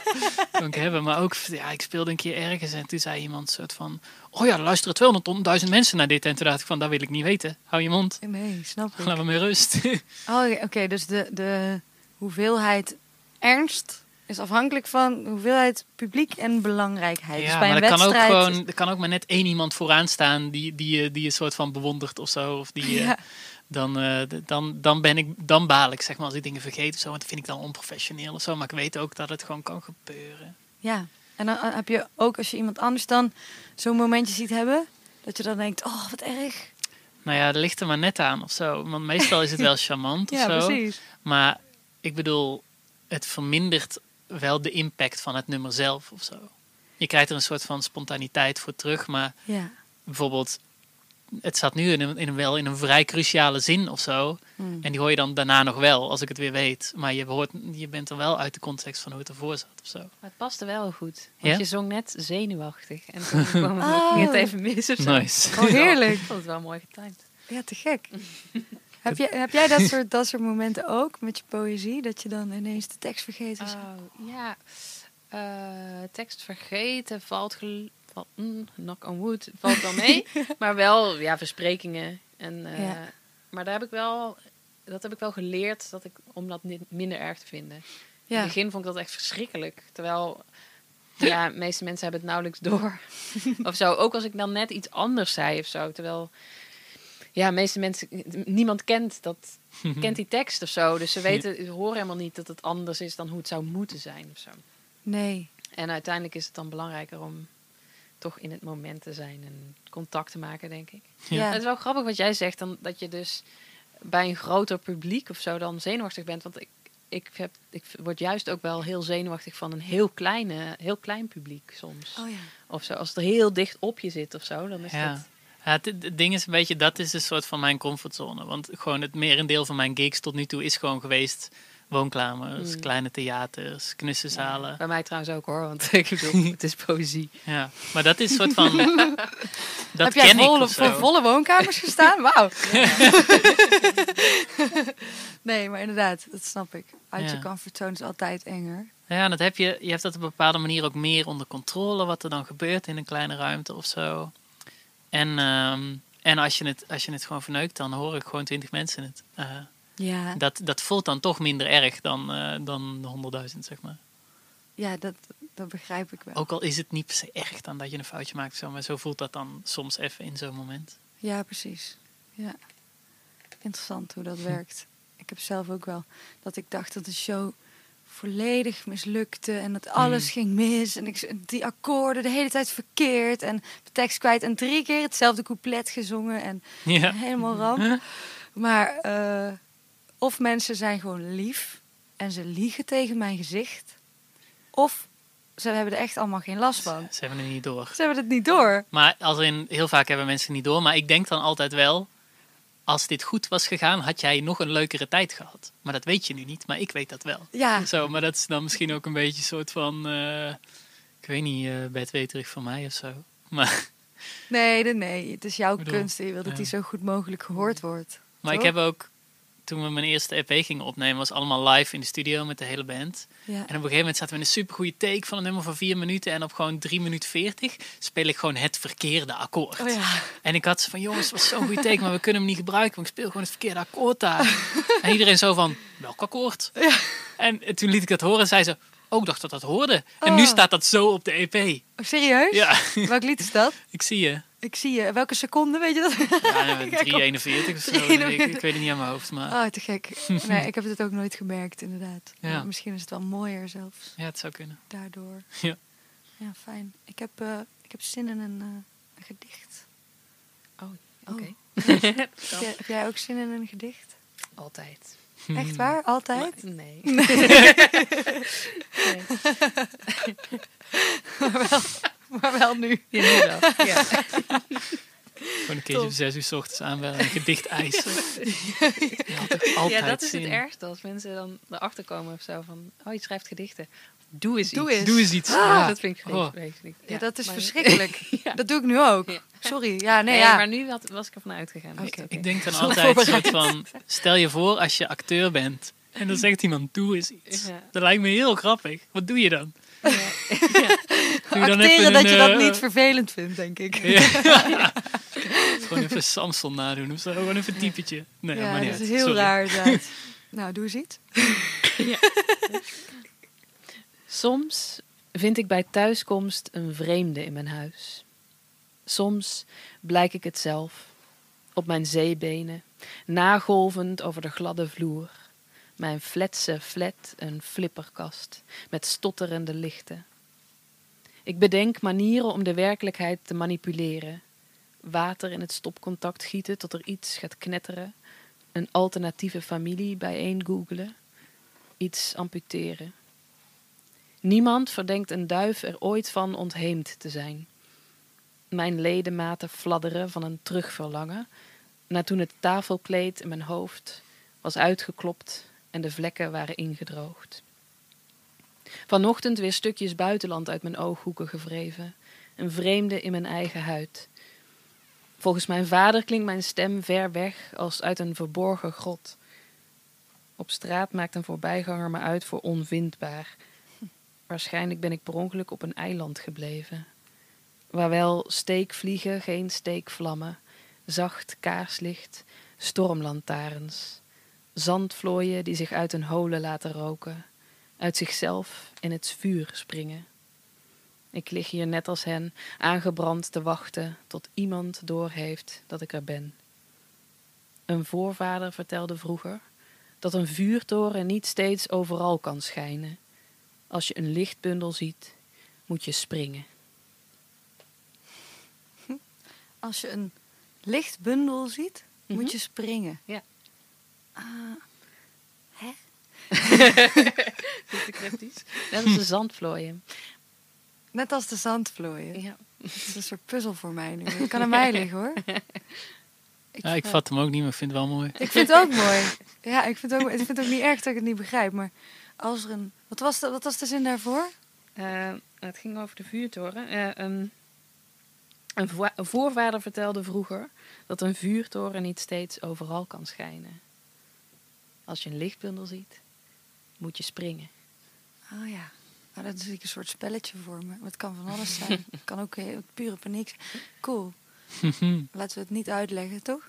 kan ik hebben. Maar ook, ja, ik speelde een keer ergens en toen zei iemand soort van... Oh ja, er luisteren 200.000 mensen naar dit. En toen dacht ik van, dat wil ik niet weten. Hou je mond. Nee, snap ik. Laat me met rust. Oh, oké, dus de, de hoeveelheid ernst is afhankelijk van hoeveelheid publiek en belangrijkheid. dus ja, bij maar een er kan, ook wedstrijd. gewoon, er kan ook maar net één iemand vooraan staan die, die, je- die je soort van bewondert of zo. Of die, eh, Ja. dan, eh, dan, dan, ben ik, dan baal ik, zeg maar, als ik dingen vergeet of zo. Want dat vind ik dan onprofessioneel of zo. Maar ik weet ook dat het gewoon kan gebeuren. Ja, en dan eh, heb je ook als je iemand anders dan zo'n momentje ziet hebben, dat je dan denkt, oh wat erg. Nou ja, dat ligt er maar net aan of zo. Want meestal is het wel charmant of Ja, zo. precies. Maar ik bedoel, het vermindert wel de impact van het nummer zelf of zo. Je krijgt er een soort van spontaniteit voor terug. Maar Ja. bijvoorbeeld, het staat nu in een, in een, wel in een vrij cruciale zin of zo. Hmm. En die hoor je dan daarna nog wel, als ik het weer weet. Maar je, hoort, je bent er wel uit de context van hoe het ervoor zat of zo. Maar het paste wel goed. Want Ja? je zong net zenuwachtig. En toen kwam het, Oh. ging het even mis of zo. Nice. Oh, heerlijk. Ik vond het wel mooi getimed. Ja, te gek. heb, jij, heb jij dat soort, dat soort momenten ook met je poëzie? Dat je dan ineens de tekst vergeet? of zo? Oh, ja. Eh, tekst vergeten valt, gel- mm, knock on wood, valt wel mee. maar wel, ja, versprekingen. En, eh, Ja. Maar daar heb ik wel, dat heb ik wel geleerd dat ik, om dat minder erg te vinden. In het begin vond ik dat echt verschrikkelijk. Terwijl, ja, de meeste mensen hebben het nauwelijks door. of zo. Ook als ik dan net iets anders zei of zo. Terwijl, ja, de meeste mensen, niemand kent dat, kent die tekst of zo. Dus ze weten, ze horen helemaal niet dat het anders is dan hoe het zou moeten zijn of zo. Nee. En uiteindelijk is het dan belangrijker om toch in het moment te zijn en contact te maken, denk ik. Ja. Het is wel grappig wat jij zegt, dan, dat je dus bij een groter publiek of zo dan zenuwachtig bent. Want ik, ik, heb, ik word juist ook wel heel zenuwachtig van een heel, kleine, heel klein publiek soms. Oh ja. Of zo, als het er heel dicht op je zit of zo, dan is Ja. dat... Ja, het, ding is een beetje, dat is een soort van mijn comfortzone. Want gewoon het merendeel van mijn gigs tot nu toe is gewoon geweest woonkamers, Mm. kleine theaters, knussenzalen. Bij mij trouwens ook hoor, want ik bedoel, het is poëzie. Ja, maar dat is een soort van. dat heb jij ken volle, voor volle woonkamers gestaan? Wauw. nee, maar inderdaad, dat snap ik. Uit je comfortzone is altijd enger. Ja, dat heb je, je hebt dat op een bepaalde manier ook meer onder controle, wat er dan gebeurt in een kleine ruimte of zo. En, ehm, en als, je het, als je het gewoon verneukt, dan hoor ik gewoon twintig mensen het. Eh, Ja, dat, dat voelt dan toch minder erg dan, eh, dan de honderdduizend, zeg maar. ja dat, dat begrijp ik wel. Ook al is het niet per se erg dan dat je een foutje maakt, zo, maar zo voelt dat dan soms even in zo'n moment. Ja, precies. Ja. Interessant hoe dat werkt. Ik heb zelf ook wel dat ik dacht dat de show volledig mislukte en dat alles Hmm. ging mis en ik die akkoorden de hele tijd verkeerd en de tekst kwijt en drie keer hetzelfde couplet gezongen en Ja. helemaal ramp. Maar eh, of mensen zijn gewoon lief en ze liegen tegen mijn gezicht, of ze hebben er echt allemaal geen last van. Ze hebben het niet door. Ze hebben het niet door. Maar als in, heel vaak hebben mensen het niet door. Maar ik denk dan altijd wel, als dit goed was gegaan, had jij nog een leukere tijd gehad. Maar dat weet je nu niet, maar ik weet dat wel. Ja, Zo, maar dat is dan misschien ook een beetje een soort van, eh, ik weet niet, eh bedweterig van mij of zo. Maar, nee, nee, nee. Het is jouw bedoel, kunst en je wil dat ja. die zo goed mogelijk gehoord wordt. maar ik heb ook toen we mijn eerste EP gingen opnemen, was allemaal live in de studio met de hele band. Ja. En op een gegeven moment zaten we in een supergoeie take van een nummer van vier minuten. En op gewoon 3 minuten 40 speel ik gewoon het verkeerde akkoord. Oh ja. En ik had ze van, jongens, het was zo'n goede take, maar we kunnen hem niet gebruiken. Want ik speel gewoon het verkeerde akkoord daar. en iedereen zo van, welk akkoord? En eh, toen liet ik dat horen en zei ze, oh, ik dacht dat dat hoorde. En nu Oh. staat dat zo op de EP. Oh, serieus? Ja, Welk lied is dat? ik zie je. Ik zie je. Welke seconde, weet je dat? Ja, Kijk op. 341 of zo. Ik, 341. ik weet het niet aan mijn hoofd, maar Oh, te gek. Nee, ik heb het ook nooit gemerkt, inderdaad. Ja. Misschien is het wel mooier zelfs, ja, het zou kunnen. daardoor. Ja. Ja, fijn. Ik heb, eh, ik heb zin in een, eh, een gedicht. Oh, oké. Heb jij, heb jij ook zin in een gedicht? Altijd. Echt waar? Altijd? Maar- nee. Maar wel nu. Ja, nu wel. Ja. Gewoon een keertje om zes uur 's ochtends aanbellen en een gedicht eisen. Altijd ja, dat is zin. het ergste. Als mensen dan erachter komen of zo van... Oh, je schrijft gedichten. Doe eens Doe iets. eens. Doe eens iets. Ah, Ja. Dat vind ik Oh. vreselijk. Ja, dat is maar- verschrikkelijk. Ja. Dat doe ik nu ook. Ja. Sorry. Ja, nee, Nee, ja. maar nu had, was ik ervan uitgegaan. Oké. oké. Ik denk dan altijd een soort van... Stel je voor als je acteur bent. En dan zegt iemand, doe eens iets. Ja. Dat lijkt me heel grappig. Wat doe je dan? Acteren even dat een, je dat eh, niet vervelend vindt, denk ik. Ja. Gewoon even Samson nadoen of zo. Gewoon even een typetje. Nee, Ja, maar niet dat uit. is heel Sorry. raar inderdaad. nou, doe eens iets. Soms vind ik bij thuiskomst een vreemde in mijn huis. Soms blijk ik het zelf, op mijn zeebenen, nagolvend over de gladde vloer. Mijn fletse flat een flipperkast met stotterende lichten. Ik bedenk manieren om de werkelijkheid te manipuleren. Water in het stopcontact gieten tot er iets gaat knetteren. Een alternatieve familie bijeen googelen. Iets amputeren. Niemand verdenkt een duif er ooit van ontheemd te zijn. Mijn ledematen fladderen van een terugverlangen, naar toen het tafelkleed in mijn hoofd was uitgeklopt en de vlekken waren ingedroogd. Vanochtend weer stukjes buitenland uit mijn ooghoeken gevreven, een vreemde in mijn eigen huid. Volgens mijn vader klinkt mijn stem ver weg als uit een verborgen grot. Op straat maakt een voorbijganger me uit voor onvindbaar. Waarschijnlijk ben ik per ongeluk op een eiland gebleven. Waar wel steekvliegen, geen steekvlammen, zacht kaarslicht, stormlantaarns, zandvlooien die zich uit hun holen laten roken, uit zichzelf in het vuur springen. Ik lig hier net als hen, aangebrand te wachten tot iemand doorheeft dat ik er ben. Een voorvader vertelde vroeger dat een vuurtoren niet steeds overal kan schijnen. Als je een lichtbundel ziet, moet je springen. Als je een lichtbundel ziet, Mhm. moet je springen. Ja. Ah, te cryptisch? Net als de zandvlooien. Net als de zandvlooien. Ja. Het is een soort puzzel voor mij nu. Het kan aan mij liggen hoor. Ik, Ja, ik vat hem ook niet, maar ik vind het wel mooi. Ik vind het ook mooi. Ja, ik vind het ook, ik vind het ook niet erg dat ik het niet begrijp. Maar als er een. Wat was de, wat was de zin daarvoor? Eh, het ging over de vuurtoren. Eh, een, vo- een voorvader vertelde vroeger dat een vuurtoren niet steeds overal kan schijnen. Als je een lichtbundel ziet, moet je springen. Oh ja. Oh, dat is een soort spelletje voor me. Het kan van alles zijn. Het kan ook heel pure paniek zijn. Cool. Laten we het niet uitleggen, toch?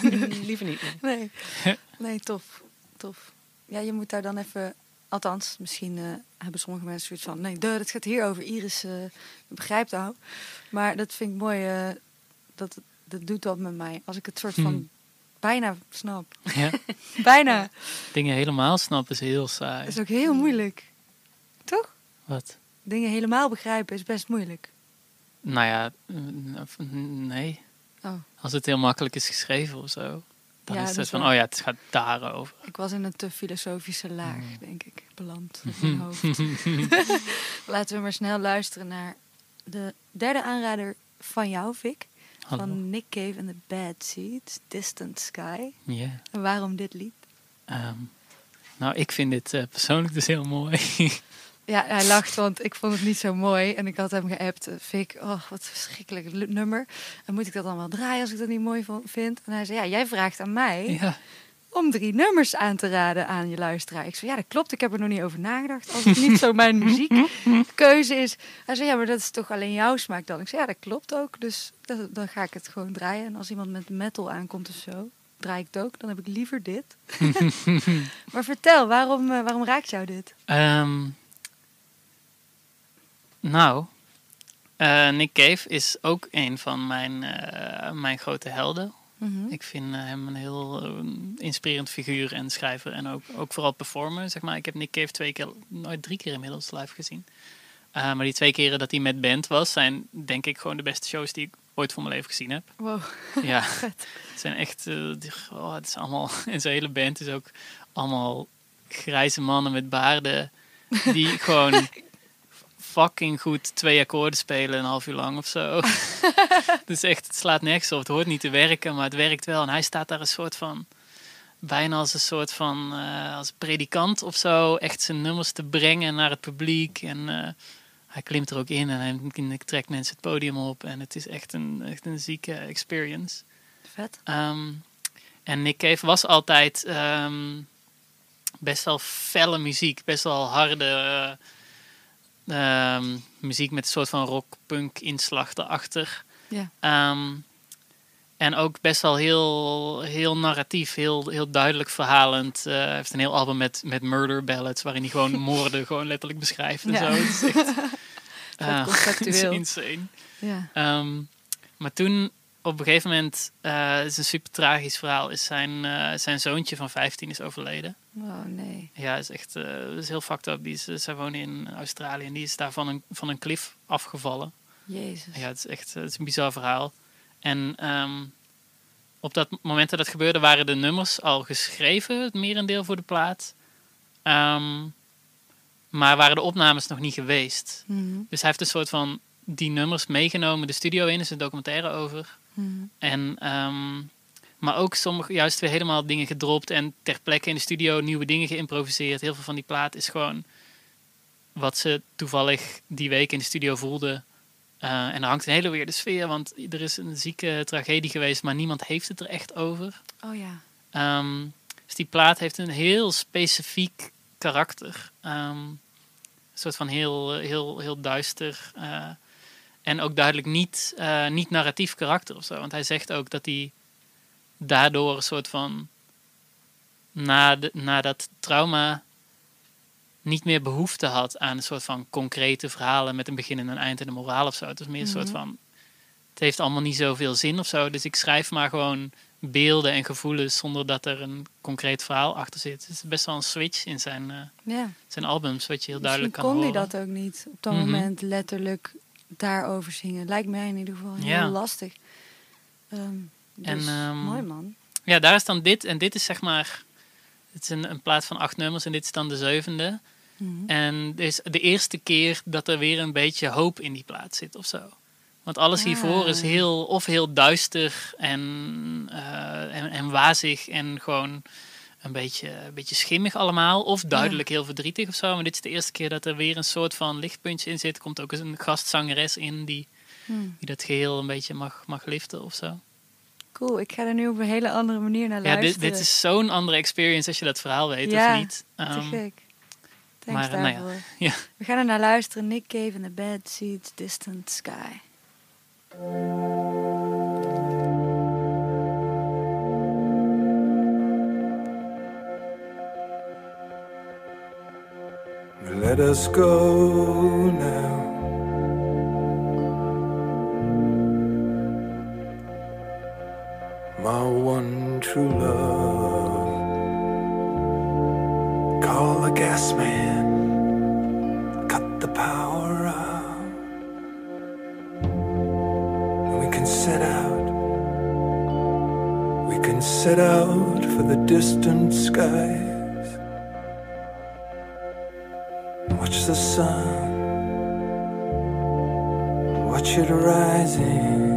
Liever niet. nee. Nee. Nee, tof. Tof. Ja, je moet daar dan even... Althans, misschien eh, hebben sommige mensen zoiets van... Nee, duh, het gaat hier over. Iris eh, begrijpt al. Maar dat vind ik mooi. eh, dat, dat doet wat met mij. Als ik het soort van Hmm. Bijna snap. Ja. Bijna. Dingen helemaal snappen is heel saai. Dat is ook heel moeilijk. Toch? Wat? Dingen helemaal begrijpen is best moeilijk. Nou ja, mm, mm, nee. Oh, Als het heel makkelijk is geschreven of zo. Dan Ja, is het van, oh ja, het gaat daarover. ik was in een te filosofische laag, Hmm. denk ik, beland in mijn hoofd. Laten we maar snel luisteren naar de derde aanrader van jou, Vic. Hallo. Van Nick Cave and the Bad Seeds, Distant Sky. Ja. En waarom dit lied? Ehm, nou, ik vind dit eh, persoonlijk dus heel mooi. Ja, hij lacht, want ik vond het niet zo mooi. En ik had hem geappt, eh, Vic, oh, wat verschrikkelijk nummer. En moet ik dat dan wel draaien als ik dat niet mooi vind? En hij zei, ja, jij vraagt aan mij. ja. Om drie nummers aan te raden aan je luisteraar. Ik zei, ja, dat klopt. Ik heb er nog niet over nagedacht. Als het niet zo mijn muziekkeuze is. Hij zei, ja, maar dat is toch alleen jouw smaak dan? Ik zei, ja, dat klopt ook. Dus dat- dan ga ik het gewoon draaien. En als iemand met metal aankomt of zo, draai ik het ook. Dan heb ik liever dit. maar vertel, waarom, eh, waarom raakt jou dit? Ehm, nou, eh, Nick Cave is ook een van mijn, eh, mijn grote helden. Mhm. Ik vind eh, hem een heel eh, inspirerend figuur en schrijver. En ook, ook vooral performer, zeg maar. Ik heb Nick Cave twee keer, nooit drie keer inmiddels live gezien. Eh, maar die twee keren dat hij met band was, zijn denk ik gewoon de beste shows die ik ooit voor mijn leven gezien heb. Wow. Ja, het zijn echt, eh, die- oh, het is allemaal, en zijn hele band is ook allemaal grijze mannen met baarden die gewoon fucking goed twee akkoorden spelen een half uur lang of zo. dus echt, het slaat nergens op. Het hoort niet te werken, maar het werkt wel. En hij staat daar een soort van, bijna als een soort van, eh, als predikant of zo, echt zijn nummers te brengen naar het publiek. En eh, hij klimt er ook in en hij trekt mensen het podium op. En het is echt een, echt een zieke experience. Vet. Ehm, en Nick Cave was altijd ehm, best wel felle muziek, best wel harde eh, ehm, muziek met een soort van rock-punk inslag erachter. Ja. Ehm, en ook best wel heel, heel narratief, heel, heel duidelijk verhalend. Eh, hij heeft een heel album met, met murder ballads, waarin hij gewoon moorden gewoon letterlijk beschrijft en Ja. zo. Het is echt eh, conceptueel. is insane. Ja. Ehm, maar toen, op een gegeven moment, eh, het is een super tragisch verhaal, is zijn, eh, zijn zoontje van 15 is overleden. Oh nee. Ja, is echt uh, is heel fucked up. Die is, zij wonen in Australië en die is daar van een, van een klif afgevallen. Jezus. Ja, het is echt het is een bizar verhaal. En ehm, op dat moment dat dat gebeurde, waren de nummers al geschreven, het merendeel voor de plaat. Ehm, maar waren de opnames nog niet geweest. Mhm. Dus hij heeft een soort van die nummers meegenomen de studio in. Er is een documentaire over. Mhm. En, ehm, maar ook sommige juist weer helemaal dingen gedropt en ter plekke in de studio nieuwe dingen geïmproviseerd. Heel veel van die plaat is gewoon wat ze toevallig die week in de studio voelden. Eh, en er hangt een hele weerde sfeer, want er is een zieke tragedie geweest, maar niemand heeft het er echt over. Oh ja. Ehm, dus die plaat heeft een heel specifiek karakter. Ehm, een soort van heel, heel, heel duister. eh, en ook duidelijk niet, eh, niet narratief karakter of zo. Want hij zegt ook dat hij daardoor een soort van. Na, de, na dat trauma. niet meer behoefte had aan een soort van concrete verhalen. met een begin en een eind en een moraal of zo. Het is meer een soort van. Het heeft allemaal niet zoveel zin of zo. Dus ik schrijf maar gewoon beelden en gevoelens zonder dat er een concreet verhaal achter zit. Het is best wel een switch in zijn, eh, Ja. zijn albums, wat je heel duidelijk kan kon hij horen. dat ook niet op dat Mhm. moment letterlijk daarover zingen. Lijkt mij in ieder geval heel Ja. lastig. Ehm, dus, En, ehm, mooi man. Ja, daar is dan dit. En dit is zeg maar... Het is een, een plaat van acht nummers en dit is dan de zevende. Mhm. En dit is de eerste keer dat er weer een beetje hoop in die plaat zit of zo. Want alles hiervoor is Ah. heel, of heel duister en, eh, en, en wazig en gewoon een beetje, een beetje schimmig allemaal. Of duidelijk heel verdrietig of zo. Maar dit is de eerste keer dat er weer een soort van lichtpuntje in zit. Komt ook eens een gastzangeres in die, Hmm. die dat geheel een beetje mag, mag liften of zo. Cool, ik ga er nu op een hele andere manier naar Ja, luisteren. dit, dit is zo'n andere experience als je dat verhaal weet Ja, of niet. te Ehm, gek. Thanks maar, nou ja, daarvoor. ja. We gaan er naar luisteren. Nick Cave in the Bad Seeds, Distant Sky. Let us go now. My one true love. Call the gas man. Cut the power out. And we can set out. We can set out for the distant skies. Watch the sun, watch it rising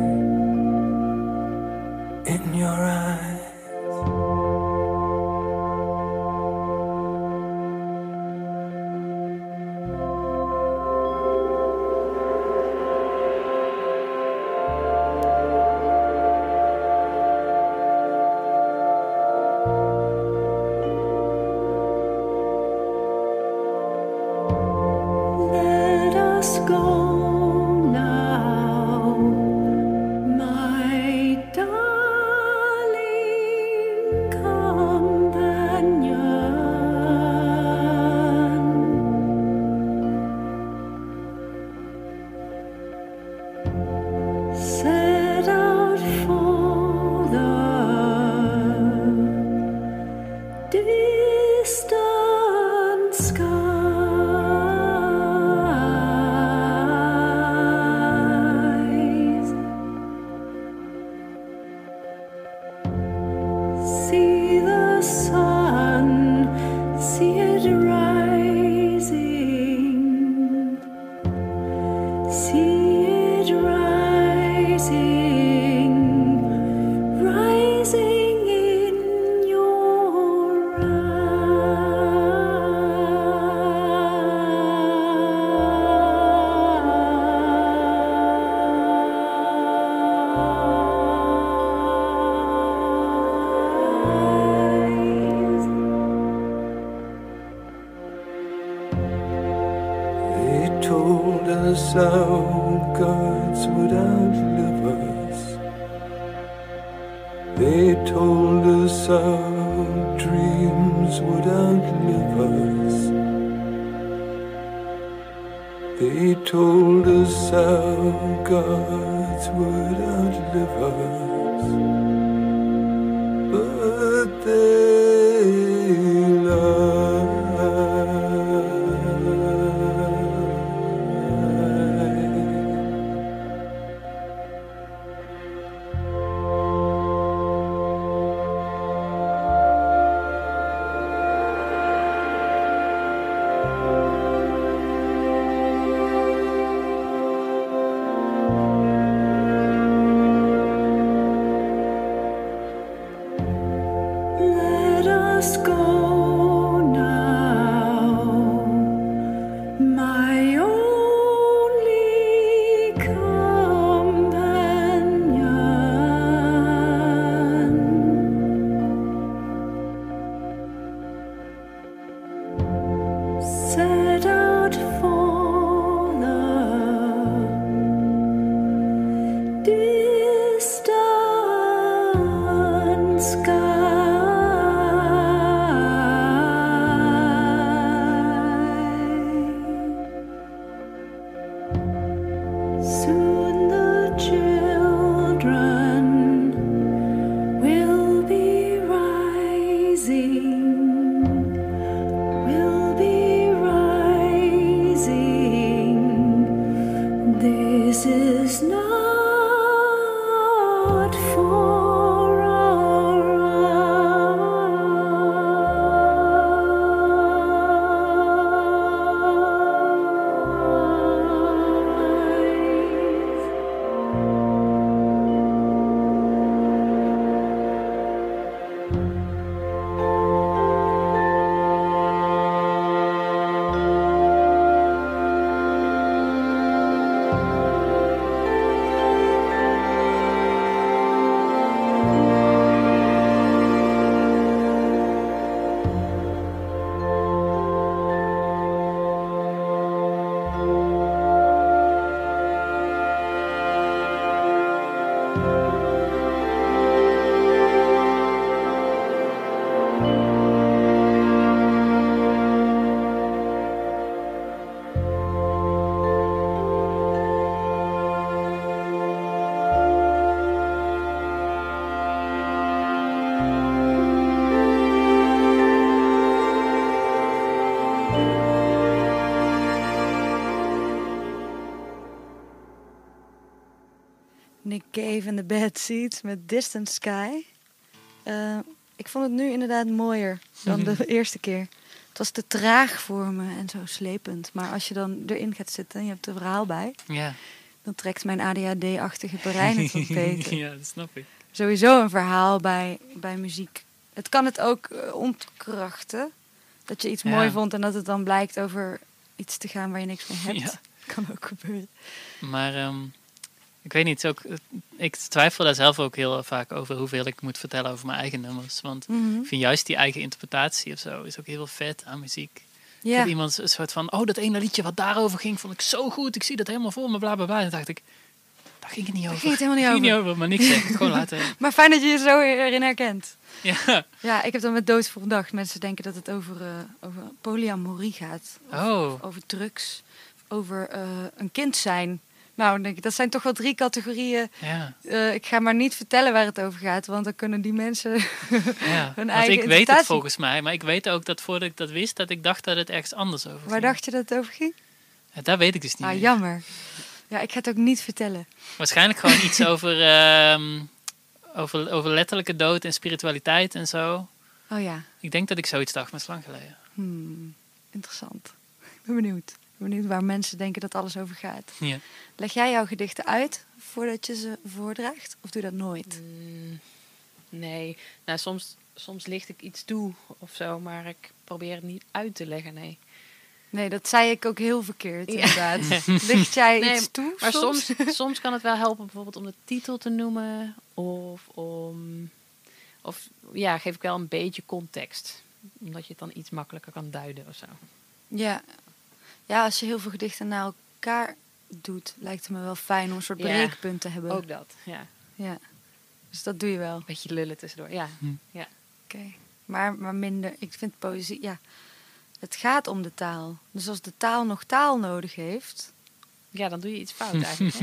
Cave in the Bad Seeds met Distant Sky. Eh, ik vond het nu inderdaad mooier dan de eerste keer. Het was te traag voor me en zo slepend. Maar als je dan erin gaat zitten en je hebt er verhaal bij... Ja. dan trekt mijn ADHD-achtige brein het wat beter. ja, dat snap ik. Sowieso een verhaal bij, bij muziek. Het kan het ook eh, ontkrachten. Dat je iets Ja. mooi vond en dat het dan blijkt over iets te gaan waar je niks mee hebt. Ja. Kan ook gebeuren. Maar ehm, ik weet niet, ook, eh, ik twijfel daar zelf ook heel vaak over hoeveel ik moet vertellen over mijn eigen nummers. Want Mhm. ik vind juist die eigen interpretatie of zo is ook heel vet aan muziek. Ja. Iemand een soort van, oh dat ene liedje wat daarover ging, vond ik zo goed. Ik zie dat helemaal voor me, bla bla bla. En dan dacht ik, daar ging het niet over. ging het helemaal niet Ging over. over, maar niks zeggen. Gewoon laten. Maar fijn dat je je zo erin herkent. Ja. Ja, ik heb dan met dood verdacht. Mensen denken dat het over, eh, over polyamorie gaat. Of Oh, over drugs. Over eh, een kind zijn. Nou, denk ik, dat zijn toch wel drie categorieën. ja. Eh, ik ga maar niet vertellen waar het over gaat, want dan kunnen die mensen. ja. Hun Want eigen ik weet het volgens mij, maar ik weet ook dat voordat ik dat wist, dat ik dacht dat het ergens anders over ging. waar dacht je dat het over ging? Ja, daar weet ik dus niet Ah, meer. jammer. Ja, ik ga het ook niet vertellen. Waarschijnlijk gewoon iets over, ehm, over, over letterlijke dood en spiritualiteit en zo. Oh ja, Ik denk dat ik zoiets dacht, maar is lang geleden. hmm, interessant. Ik ben benieuwd. Benieuwd waar mensen denken dat alles over gaat. Ja. Leg jij jouw gedichten uit voordat je ze voordraagt? Of doe je dat nooit? Mm, nee, nou, soms, soms licht ik iets toe of zo, maar ik probeer het niet uit te leggen, nee. Nee, dat zei ik ook heel verkeerd, Ja. inderdaad. Licht jij Nee, iets toe? Maar soms, soms kan het wel helpen bijvoorbeeld om de titel te noemen of om... Of ja, geef ik wel een beetje context. Omdat je het dan iets makkelijker kan duiden of zo. Ja. Ja, als je heel veel gedichten naar elkaar doet, lijkt het me wel fijn om een soort Ja, breekpunt te hebben. Ook dat, ja. Ja. Dus dat doe je wel. Beetje lullen tussendoor, ja. Oké. Maar, maar minder, ik vind poëzie, ja. Het gaat om de taal. Dus als de taal nog taal nodig heeft. Ja, dan doe je iets fout eigenlijk.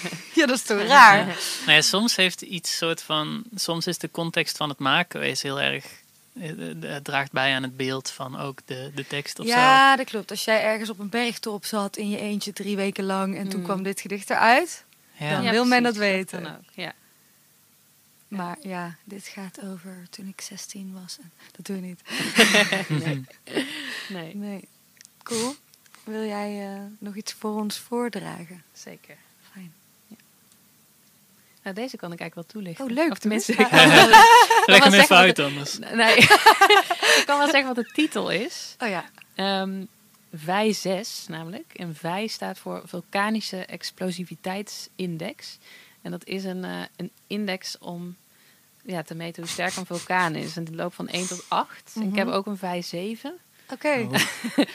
Ja, dat is toch raar? Nou ja, soms heeft iets soort van. Soms is de context van het maken wees heel erg. Eh, Het draagt bij aan het beeld van ook de, de tekst of zo. Ja, dat klopt. Als jij ergens op een bergtop zat in je eentje drie weken lang en toen Mm. kwam dit gedicht eruit, Ja. dan Ja, wil men dat weten. ook, ja. Maar ja, dit gaat over toen ik 16 was. En dat doe je niet. nee. nee, Nee. Cool. Wil jij eh, nog iets voor ons voordragen? zeker. Nou, deze kan ik eigenlijk wel toelichten. Oh, leuk. Of tenminste, ik kan wel- Leg hem zeggen even wat uit het- anders. Nee, ik kan wel zeggen wat de titel is. Oh ja. Ehm VI 6 namelijk. En VI staat voor Vulkanische Explosiviteitsindex. En dat is een, eh, een index om ja, te meten hoe sterk een vulkaan is. En die loopt van 1 tot 8. En ik heb ook een VI 7. Oké. Oh.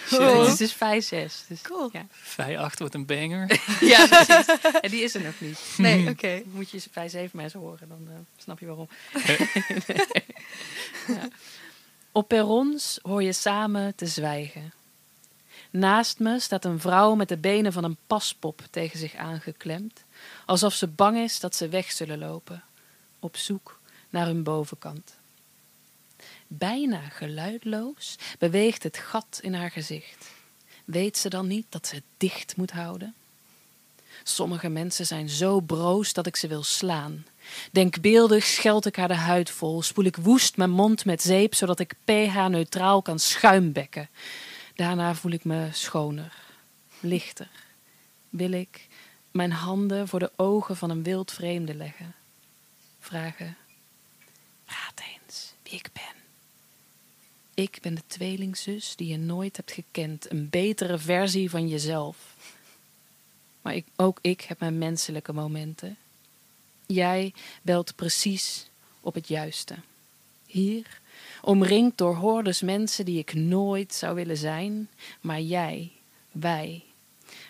Dus het is dus VI 6. Dus, Cool. Ja. Vij 8 wordt een banger. ja, precies. En die is er nog niet. Nee, oké. Moet je VI 7 mensen horen, dan eh, snap je waarom. Ja. Op perrons hoor je samen te zwijgen. Naast me staat een vrouw met de benen van een paspop tegen zich aangeklemd, alsof ze bang is dat ze weg zullen lopen, op zoek naar hun bovenkant. Bijna geluidloos beweegt het gat in haar gezicht. Weet ze dan niet dat ze het dicht moet houden? Sommige mensen zijn zo broos dat ik ze wil slaan. Denkbeeldig scheld ik haar de huid vol, spoel ik woest mijn mond met zeep, zodat ik pH-neutraal kan schuimbekken. Daarna voel ik me schoner, lichter. Wil ik mijn handen voor de ogen van een wild vreemde leggen. Vragen, raad eens wie ik ben. Ik ben de tweelingzus die je nooit hebt gekend, een betere versie van jezelf. Maar ik, ook ik heb mijn menselijke momenten. Jij belt precies op het juiste. Hier, omringd door hordes mensen die ik nooit zou willen zijn, maar jij, wij.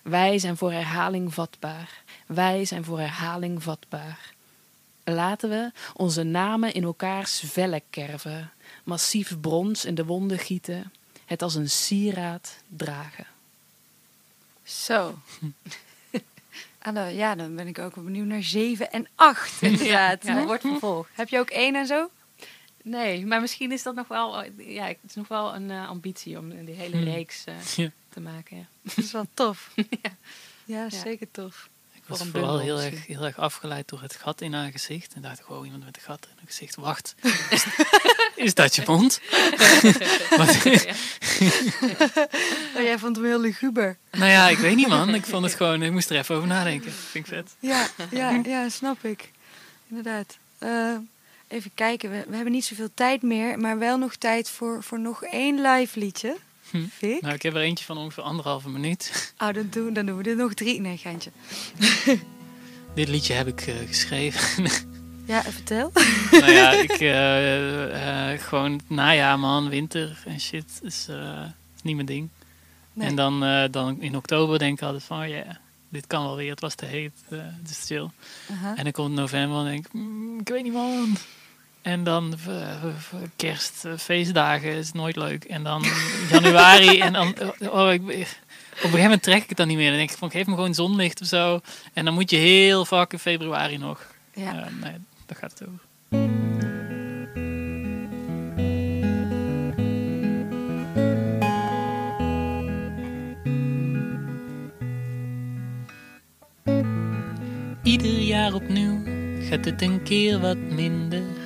Wij zijn voor herhaling vatbaar. Wij zijn voor herhaling vatbaar. Laten we onze namen in elkaars vellen kerven, massief brons in de wonden gieten, het als een sieraad dragen. Zo. Ja, dan ben ik ook benieuwd naar 7 en 8. Inderdaad. Ja, het wordt vervolgd. Heb je ook 1 en zo? Nee, maar misschien is dat nog wel, ja, het is nog wel een eh, ambitie om die hele Hmm. reeks eh, Ja. te maken. Ja. Dat is wel tof. Ja. Ja, Ja. zeker tof. Ik was een vooral heel erg, misschien. heel erg afgeleid door het gat in haar gezicht. En dacht ik, wow, iemand met een gat in haar gezicht. Wacht, is dat je mond? Ja. Oh, jij vond hem heel luguber. nou ja, ik weet niet man. Ik vond het gewoon, ik moest er even over nadenken. Vind ik vet. Ja, ja, ja, snap ik. Inderdaad. Eh, even kijken, we, we hebben niet zoveel tijd meer, maar wel nog tijd voor, voor nog één live liedje. Hm. Nou, ik heb er eentje van ongeveer anderhalve minuut. Oh, dan doen, dan doen we er nog drie. Nee, geintje. Dit liedje heb ik eh, geschreven. Ja, vertel. nou ja, ik, eh, eh, gewoon najaar man, winter en shit is, is niet mijn ding. Nee. En dan, dan in oktober denk ik altijd van, oh ja, dit kan wel weer. Het was te heet, het is chill. Aha. En dan komt november en denk ik, "Mm, ik weet niet man. En dan eh, eh, kerst, feestdagen is nooit leuk. En dan januari en dan, eh, oh, ik, op een gegeven moment trek ik het dan niet meer. Dan denk ik van, geef me gewoon zonlicht of zo. En dan moet je heel vaak in februari nog. Ja. Nee, daar gaat het over. Ieder jaar opnieuw gaat het een keer wat minder.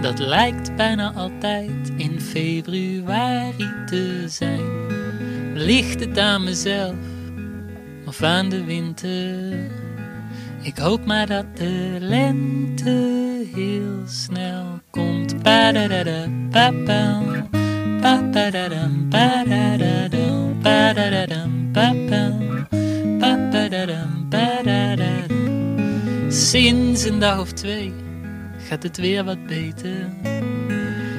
Dat lijkt bijna altijd in februari te zijn. Ligt het aan mezelf of aan de winter? Ik hoop maar dat de lente heel snel komt. Sinds een dag of twee gaat het weer wat beter.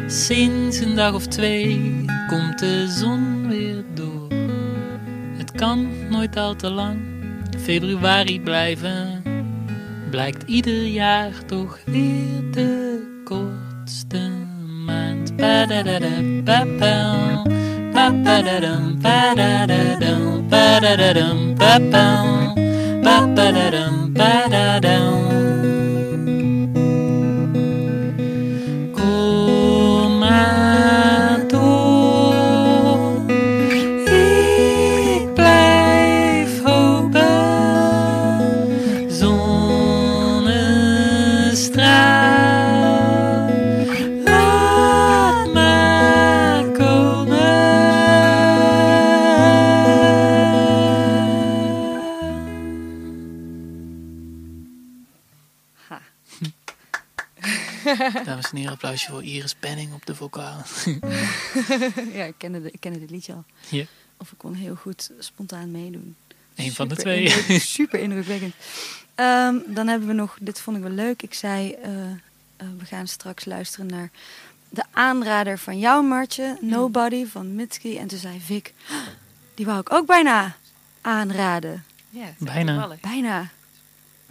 Sinds een dag of twee komt de zon weer door. Het kan nooit al te lang, februari blijven. Blijkt ieder jaar toch weer de kortste maand. Dames en heren, applausje voor Iris Penning op de vocaal. ja, ik kende, de, ik kende dit liedje al. Ja. Of ik kon heel goed spontaan meedoen. Een van de twee. indruk- super indrukwekkend. Ehm, dan hebben we nog, dit vond ik wel leuk. Ik zei, eh, eh, we gaan straks luisteren naar de aanrader van jou, Martje. Nobody van Mitski. En toen zei Vic, "Ah, die wou ik ook bijna aanraden. Ja, Bijna. toevallig. Bijna.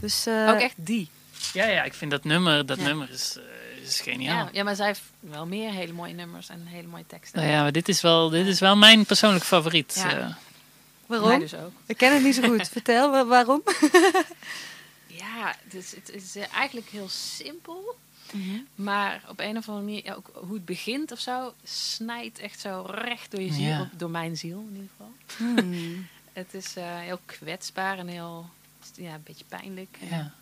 Dus eh, Ook echt die. Ja, ja, ik vind dat nummer, dat Ja. nummer is, is geniaal. Ja, ja, maar zij heeft wel meer hele mooie nummers en hele mooie teksten. Nou ja, maar dit is wel, dit is wel mijn persoonlijk favoriet. Ja. eh. waarom? Mij dus ook. Ik ken het niet zo goed. Vertel, wa- waarom? Ja, het is, het is eh, eigenlijk heel simpel. Maar op een of andere manier, ja, ook hoe het begint of zo, snijdt echt zo recht door je ziel, Ja. door mijn ziel in ieder geval. Hmm. Het is eh, heel kwetsbaar en heel, ja, een beetje pijnlijk. Ja.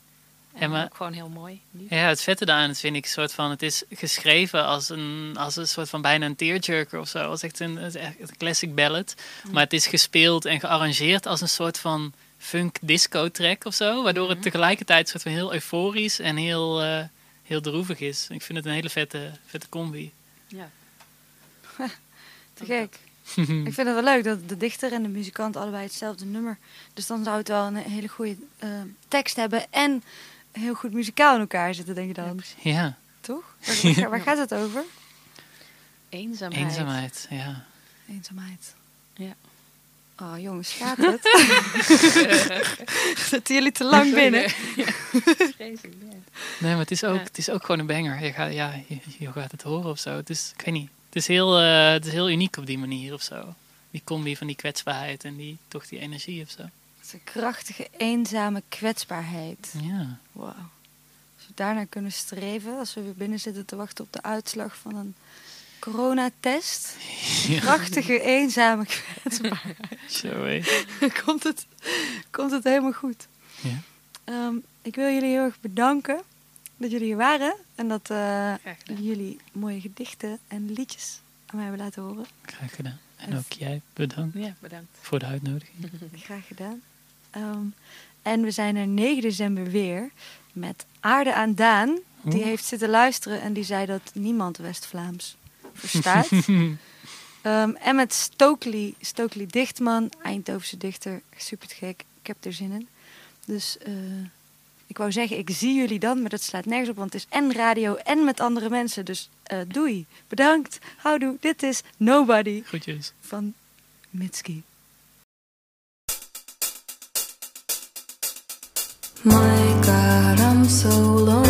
En Ja, maar- ook gewoon heel mooi. lief. ja, het vette daaraan vind ik een soort van, het is geschreven als een, als een soort van bijna een tearjerker of zo. Als echt een, het is echt een classic ballad. Maar het is gespeeld en gearrangeerd als een soort van funk disco track of zo. Waardoor het tegelijkertijd een soort van heel euforisch en heel, eh, heel droevig is. Ik vind het een hele vette, vette combi. Ja. Te gek. Ik vind het wel leuk dat de dichter en de muzikant allebei hetzelfde nummer. Dus dan zou het wel een hele goede eh, tekst hebben en heel goed muzikaal in elkaar zitten, denk je dan. Ja, Toch? Waar, waar- waar gaat het over? Eenzaamheid. eenzaamheid. Ja. Eenzaamheid. Ja. Oh jongens, gaat het? Zitten jullie te lang binnen? Vreselijk, ja. Nee, maar het is ook, Ja. het is ook gewoon een banger. Je gaat, ja, je, je gaat het horen of zo. Het is, ik weet niet. Het is, heel, eh, het is heel uniek op die manier of zo. Die combi van die kwetsbaarheid en die, toch die energie of zo. Het is een krachtige, eenzame kwetsbaarheid. Ja. Wauw. Als we daarnaar kunnen streven, als we weer binnen zitten te wachten op de uitslag van een coronatest. ja. Krachtige, eenzame kwetsbaarheid. Zo, hé. komt, het, komt het helemaal goed. Ja. Ehm, ik wil jullie heel erg bedanken dat jullie hier waren. En dat eh, jullie mooie gedichten en liedjes aan mij hebben laten horen. Graag gedaan. En ook jij bedankt Ja, bedankt. voor de uitnodiging. Graag gedaan. Ehm, en we zijn er 9 december weer met Aarde aan Daan. Die heeft zitten luisteren en die zei dat niemand West-Vlaams verstaat. Ehm, en met Stokely, Stokely Dichtman, Eindhovense dichter. Super gek. Ik heb er zin in. Dus eh, ik wou zeggen, ik zie jullie dan, maar dat slaat nergens op, want het is en radio en met andere mensen. Dus eh, doei. Bedankt. Houdoe. Dit is Nobody Groetjes. van Mitski. My God, I'm so lonely.